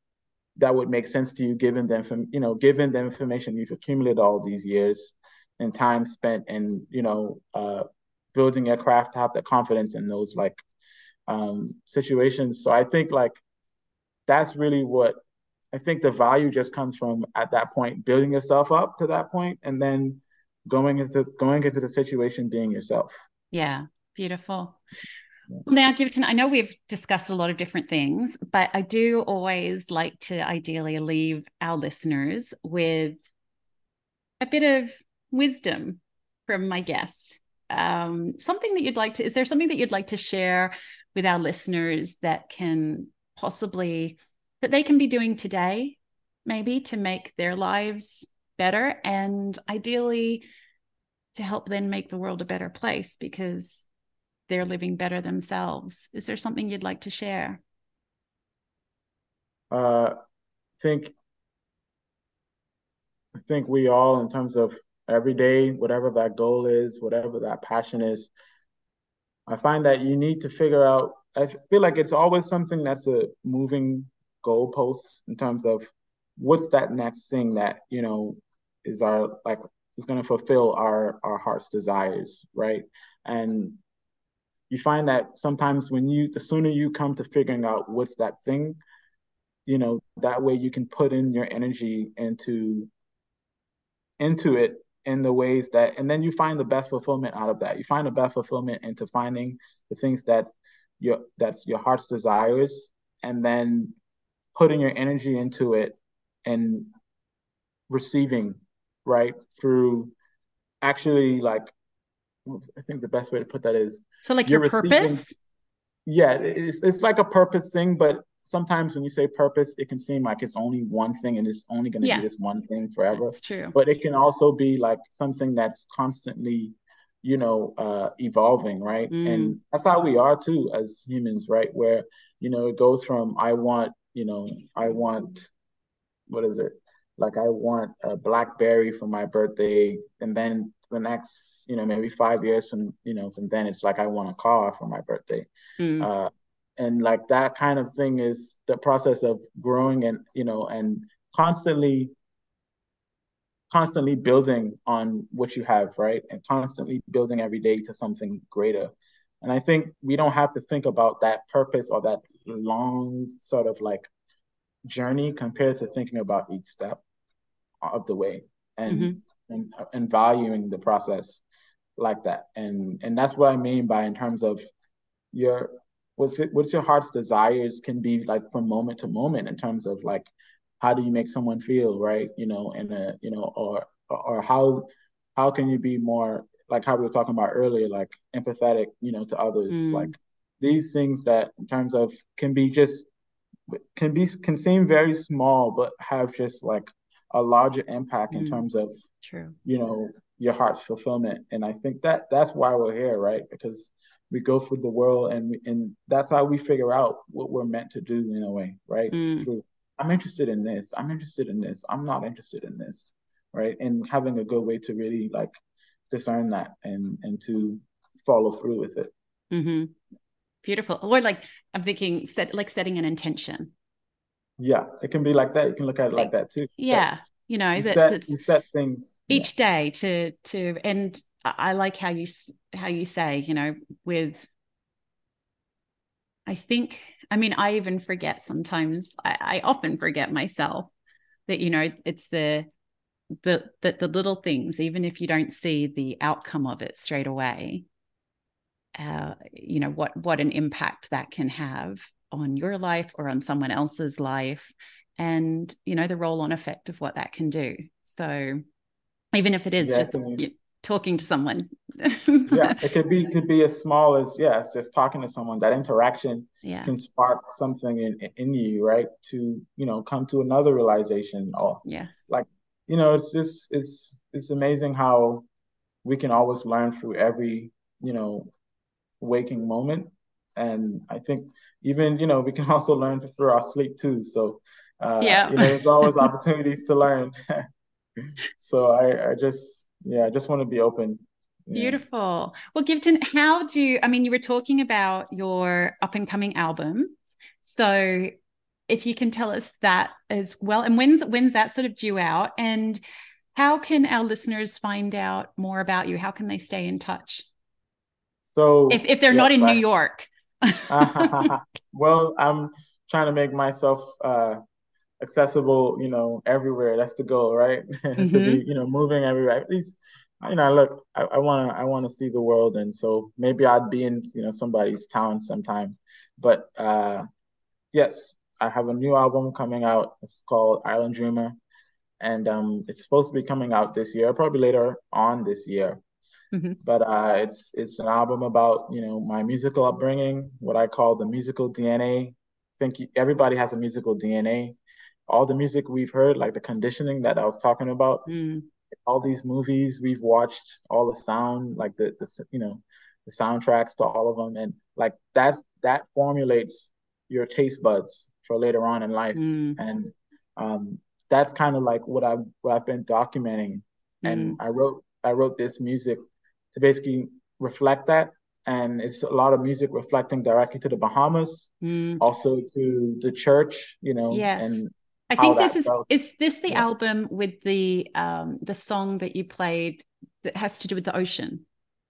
Speaker 2: that would make sense to you given them you know given the information you've accumulated all these years and time spent in you know uh, building your craft to have the confidence in those like um, situations. So I think like that's really what I think the value just comes from at that point, building yourself up to that point, and then going into going into the situation being yourself.
Speaker 1: Yeah, beautiful. Well, now, Giveton, I know we've discussed a lot of different things, but I do always like to ideally leave our listeners with a bit of wisdom from my guest. Um, something that you'd like to, is there something that you'd like to share with our listeners that can possibly, that they can be doing today, maybe to make their lives better and ideally to help then make the world a better place because they're living better themselves. Is there something you'd like to share?
Speaker 2: Uh, I think I think we all, in terms of every day, whatever that goal is, whatever that passion is, I find that you need to figure out. I feel like it's always something that's a moving goalpost in terms of what's that next thing that you know is our like is going to fulfill our our heart's desires, right? And you find that sometimes when you the sooner you come to figuring out what's that thing you know that way you can put in your energy into into it in the ways that and then you find the best fulfillment out of that you find the best fulfillment into finding the things that your that's your heart's desires and then putting your energy into it and receiving right through actually like I think the best way to put that is
Speaker 1: so like your purpose.
Speaker 2: Yeah, it's it's like a purpose thing, but sometimes when you say purpose, it can seem like it's only one thing and it's only going to yeah. be this one thing forever.
Speaker 1: That's true.
Speaker 2: But it can also be like something that's constantly, you know, uh, evolving, right? Mm. And that's how we are too as humans, right? Where you know it goes from I want, you know, I want, what is it? Like I want a BlackBerry for my birthday, and then the next, you know, maybe five years from, you know, from then, it's like I want a car for my birthday. Mm. Uh, and like that kind of thing is the process of growing and, you know, and constantly, constantly building on what you have, right? And constantly building every day to something greater. And I think we don't have to think about that purpose or that long sort of like journey compared to thinking about each step of the way. And mm-hmm and and valuing the process like that. And and that's what I mean by in terms of your what's it, what's your heart's desires can be like from moment to moment in terms of like how do you make someone feel right you know in a you know or or how how can you be more like how we were talking about earlier like empathetic you know to others mm. like these things that in terms of can be just can be can seem very small but have just like a larger impact in mm. terms of
Speaker 1: True.
Speaker 2: you know your heart's fulfillment and i think that that's why we're here right because we go through the world and we, and that's how we figure out what we're meant to do in a way right mm. through i'm interested in this i'm interested in this i'm not interested in this right and having a good way to really like discern that and and to follow through with it
Speaker 1: mm-hmm. Beautiful or like i'm thinking set like setting an intention
Speaker 2: yeah, it can be like that. You can look at it like, like that too.
Speaker 1: Yeah, that, you know,
Speaker 2: you set, you set things
Speaker 1: each yeah. day to to, and I like how you how you say, you know, with. I think, I mean, I even forget sometimes. I, I often forget myself that you know it's the the, the the little things, even if you don't see the outcome of it straight away. Uh, you know what what an impact that can have on your life or on someone else's life and you know the roll on effect of what that can do. So even if it is just talking to someone.
Speaker 2: Yeah *laughs* it could be could be as small as yeah it's just talking to someone. That interaction
Speaker 1: yeah.
Speaker 2: can spark something in in you right to you know come to another realization or
Speaker 1: yes.
Speaker 2: like you know it's just it's it's amazing how we can always learn through every you know waking moment and I think even you know we can *laughs* also learn through our sleep too. So uh, yeah, you know, there's always opportunities to learn. *laughs* so I, I just yeah, I just want to be open.
Speaker 1: Beautiful. Well, Giveton, how do you, I mean, you were talking about your up and coming album. So if you can tell us that as well, and when's when's that sort of due out, and how can our listeners find out more about you? How can they stay in touch?
Speaker 2: So
Speaker 1: if if they're yeah, not in New York, *laughs*
Speaker 2: well, I'm trying to make myself uh, accessible, you know, everywhere. That's the goal, right? Mm-hmm. *laughs* to be, mm-hmm. you know, moving everywhere. At least, you know, look, I, I wanna, I wanna see the world, and so maybe I'd be in, you know, somebody's town sometime. But uh, yes, I have a new album coming out. It's called Island Dreamer, and um, it's supposed to be coming out this year, probably later on this year. Mm-hmm. But uh, it's it's an album about you know my musical upbringing, what I call the musical DNA. I think everybody has a musical DNA. All the music we've heard, like the conditioning that I was talking about, mm. all these movies we've watched, all the sound, like the the you know the soundtracks to all of them, and like that's that formulates your taste buds for later on in life, mm. and um, that's kind of like what I what I've been documenting, and mm. I wrote I wrote this music to basically reflect that. And it's a lot of music reflecting directly to the Bahamas, mm. also to the church, you know.
Speaker 1: Yes. And I think this is felt. is this the yeah. album with the um the song that you played that has to do with the ocean?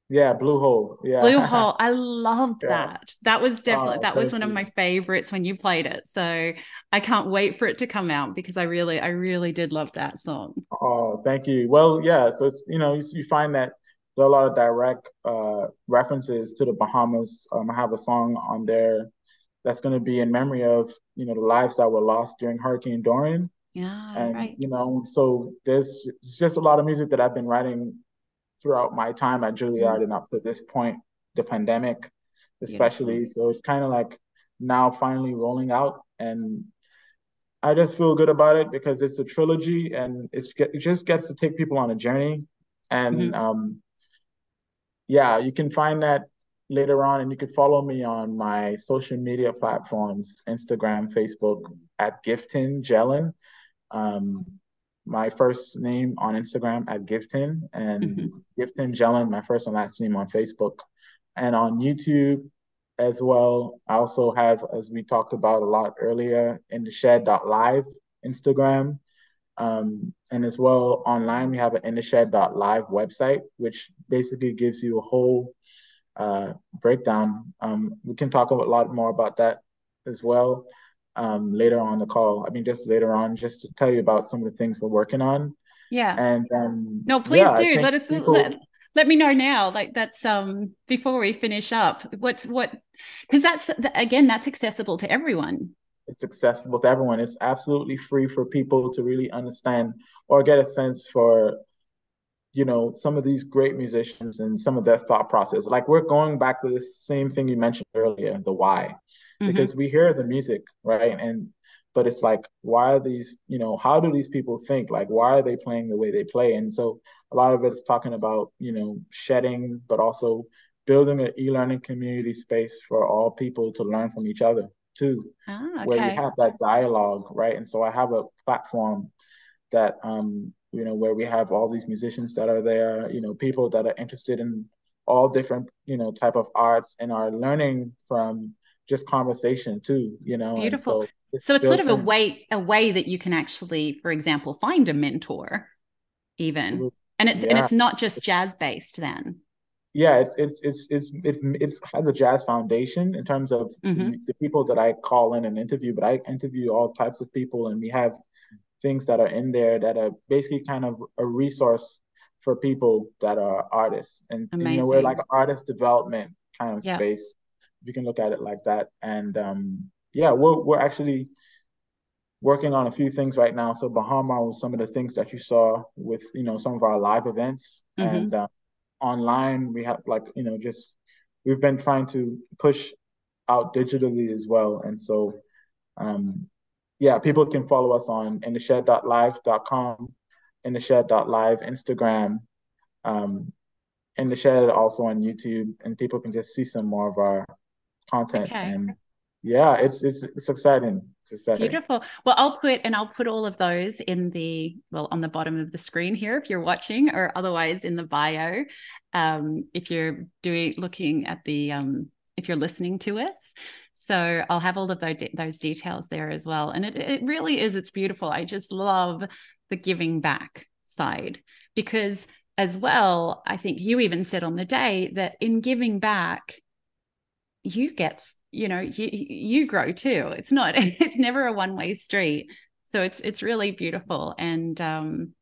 Speaker 2: Yeah, Blue Hole. Yeah.
Speaker 1: Blue *laughs* Hole. I loved yeah. that. That was definitely oh, that was one you. of my favorites when you played it. So I can't wait for it to come out because I really I really did love that song.
Speaker 2: Oh, thank you. Well, yeah, so it's you know, you, you find that there are a lot of direct uh, references to the Bahamas. Um, I have a song on there that's going to be in memory of you know the lives that were lost during Hurricane Dorian.
Speaker 1: Yeah,
Speaker 2: and
Speaker 1: right.
Speaker 2: you know, so there's just a lot of music that I've been writing throughout my time at Juilliard mm-hmm. and up to this point, the pandemic, especially. Beautiful. So it's kind of like now finally rolling out, and I just feel good about it because it's a trilogy and it's it just gets to take people on a journey, and mm-hmm. um, yeah, you can find that later on, and you can follow me on my social media platforms Instagram, Facebook at Giveton Gelin. Um, my first name on Instagram at Giveton, and mm-hmm. Giveton Gelin, my first and last name on Facebook. And on YouTube as well, I also have, as we talked about a lot earlier, in the shed.live Instagram. Um, and as well, online, we have an in the website, which basically gives you a whole uh, breakdown. Um, we can talk a lot more about that as well um, later on the call. I mean, just later on, just to tell you about some of the things we're working on.
Speaker 1: Yeah.
Speaker 2: And um,
Speaker 1: no, please yeah, do let us people... let, let me know now. Like that's um before we finish up. What's what? Because that's again, that's accessible to everyone
Speaker 2: it's accessible to everyone. It's absolutely free for people to really understand or get a sense for, you know, some of these great musicians and some of their thought process. Like we're going back to the same thing you mentioned earlier, the why, mm-hmm. because we hear the music, right? And but it's like, why are these, you know, how do these people think? Like, why are they playing the way they play? And so a lot of it's talking about, you know, shedding, but also building an e-learning community space for all people to learn from each other too, ah, okay. where you have that dialogue, right? And so I have a platform that um, you know, where we have all these musicians that are there, you know, people that are interested in all different, you know, type of arts and are learning from just conversation too, you know.
Speaker 1: Beautiful. so it's, so it's sort of in. a way a way that you can actually, for example, find a mentor, even. Absolutely. And it's yeah. and it's not just jazz based then
Speaker 2: yeah, it's it's it's it's it's it's has a jazz foundation in terms of mm-hmm. the, the, people that I call in and interview, but I interview all types of people, and we have things that are in there that are basically kind of a resource for people that are artists, and you know we're like artist development kind of yeah. space. You can look at it like that, and um, yeah, we're we're actually working on a few things right now. So Baha Mar was some of the things that you saw with you know some of our live events, mm-hmm. and um, online. We have like, you know, just we've been trying to push out digitally as well. And so um yeah, people can follow us on in the shed.live.com, in the shed.live Instagram, um, in the shed also on YouTube, and people can just see some more of our content okay. and yeah it's it's it's exciting. It's exciting.
Speaker 1: Beautiful. Well i'll put and i'll put all of those in the well on the bottom of the screen here if you're watching or otherwise in the bio. Um if you're doing looking at the um if you're listening to us so i'll have all of those, those details there as well. And it, it really is it's beautiful. I just love the giving back side because as well i think you even said on the day that in giving back you get you know you you grow too. It's not *laughs* it's never a one way street. So it's it's really beautiful. And um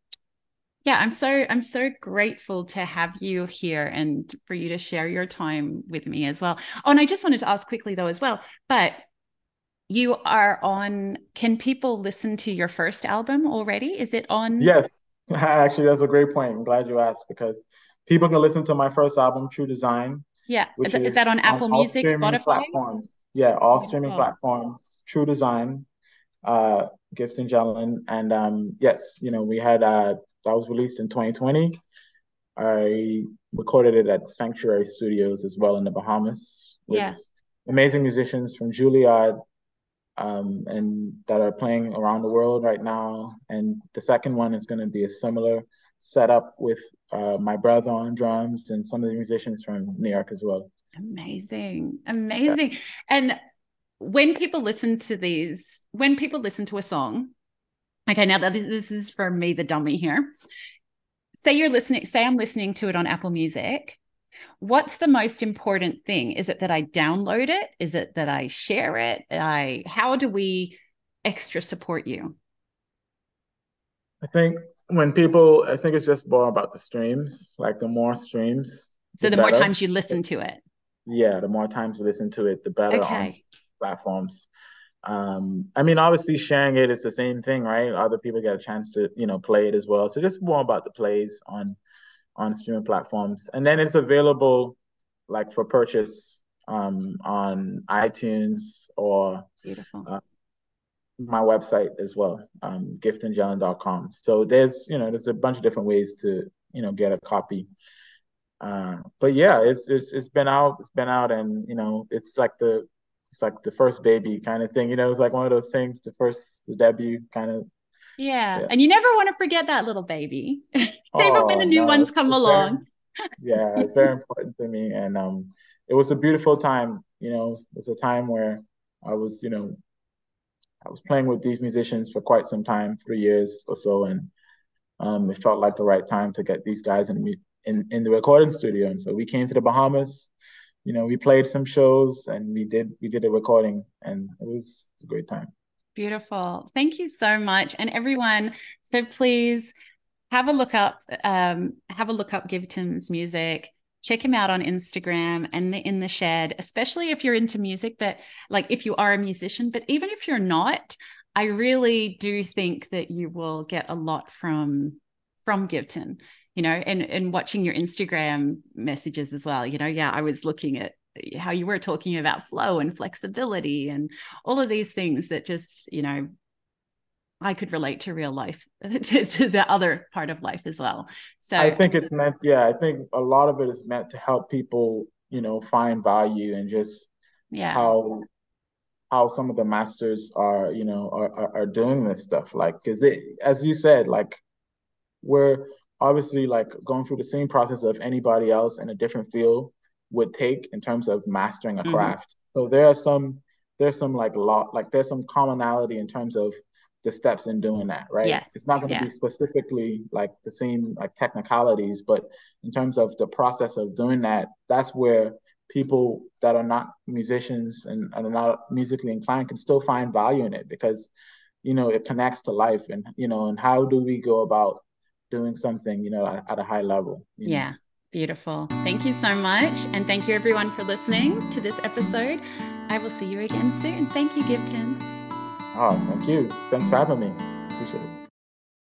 Speaker 1: yeah i'm so i'm so grateful to have you here and for you to share your time with me as well. Oh and i just wanted to ask quickly though as well but you are on can people listen to your first album already? Is it on?
Speaker 2: Yes. *laughs* Actually that's a great point. I'm glad you asked because people can listen to my first album true design
Speaker 1: yeah. Is, is, that on Apple on Music, Spotify?
Speaker 2: Platforms. Yeah, all Beautiful. streaming platforms. True Design, uh, Giveton Gelin. And um, yes, you know, we had uh that was released in 2020. I recorded it at Sanctuary Studios as well in the Bahamas with yeah. amazing musicians from Juilliard um, and that are playing around the world right now. And the second one is going to be a similar set up with uh, my brother on drums and some of the musicians from New York as well.
Speaker 1: Amazing. Amazing. Yeah. And when people listen to these, when people listen to a song, okay, now that this is for me, the dummy here. Say you're listening, say I'm listening to it on Apple Music. What's the most important thing? Is it that I download it? Is it that I share it? I how do we extra support you?
Speaker 2: I think when people, I think it's just more about the streams. Like the more streams,
Speaker 1: so the, the more times you listen to it.
Speaker 2: Yeah, the more times you listen to it, the better okay. on platforms. Um, I mean, obviously sharing it is the same thing, right? Other people get a chance to, you know, play it as well. So just more about the plays on on streaming platforms, and then it's available like for purchase um, on iTunes or Beautiful. Uh, my website as well, um, givetongelin.com. So there's, you know, there's a bunch of different ways to, you know, get a copy. Uh, but yeah, it's it's it's been out, it's been out, and you know, it's like the it's like the first baby kind of thing. You know, it's like one of those things, the first the debut kind of.
Speaker 1: Yeah, yeah. and you never want to forget that little baby, *laughs* even oh, when the new no, ones come along.
Speaker 2: Very, *laughs* yeah, it's very important to me, and um, it was a beautiful time. You know, it was a time where I was, you know, I was playing with these musicians for quite some time, three years or so, and um, it felt like the right time to get these guys in, in in the recording studio. And so we came to the Bahamas. You know, we played some shows and we did we did a recording, and it was, it was a great time.
Speaker 1: Beautiful. Thank you so much, and everyone. So please have a look up um, have a look up Giveton's music check him out on Instagram and the, in the shed, especially if you're into music, but like if you are a musician, but even if you're not, I really do think that you will get a lot from from Giveton, you know, and and watching your Instagram messages as well. You know, yeah, I was looking at how you were talking about flow and flexibility and all of these things that just, you know, I could relate to real life, *laughs* to, to, the other part of life as well. So
Speaker 2: I think it's meant, yeah, I think a lot of it is meant to help people, you know, find value and just yeah how how some of the masters are, you know, are are, are doing this stuff. Like, because it, as you said, like we're obviously like going through the same process of anybody else in a different field would take in terms of mastering a mm-hmm. craft. So there are some there's some like lot like there's some commonality in terms of the steps in doing that, right?
Speaker 1: Yes.
Speaker 2: It's not going to
Speaker 1: yeah.
Speaker 2: be specifically like the same like technicalities, but in terms of the process of doing that, that's where people that are not musicians and, and are not musically inclined can still find value in it because you know it connects to life and you know and how do we go about doing something you know at, at a high level
Speaker 1: yeah know? beautiful thank you so much and thank you everyone for listening to this episode i will see you again soon thank you Giveton
Speaker 2: Oh, thank you. Thanks for having me. Appreciate it.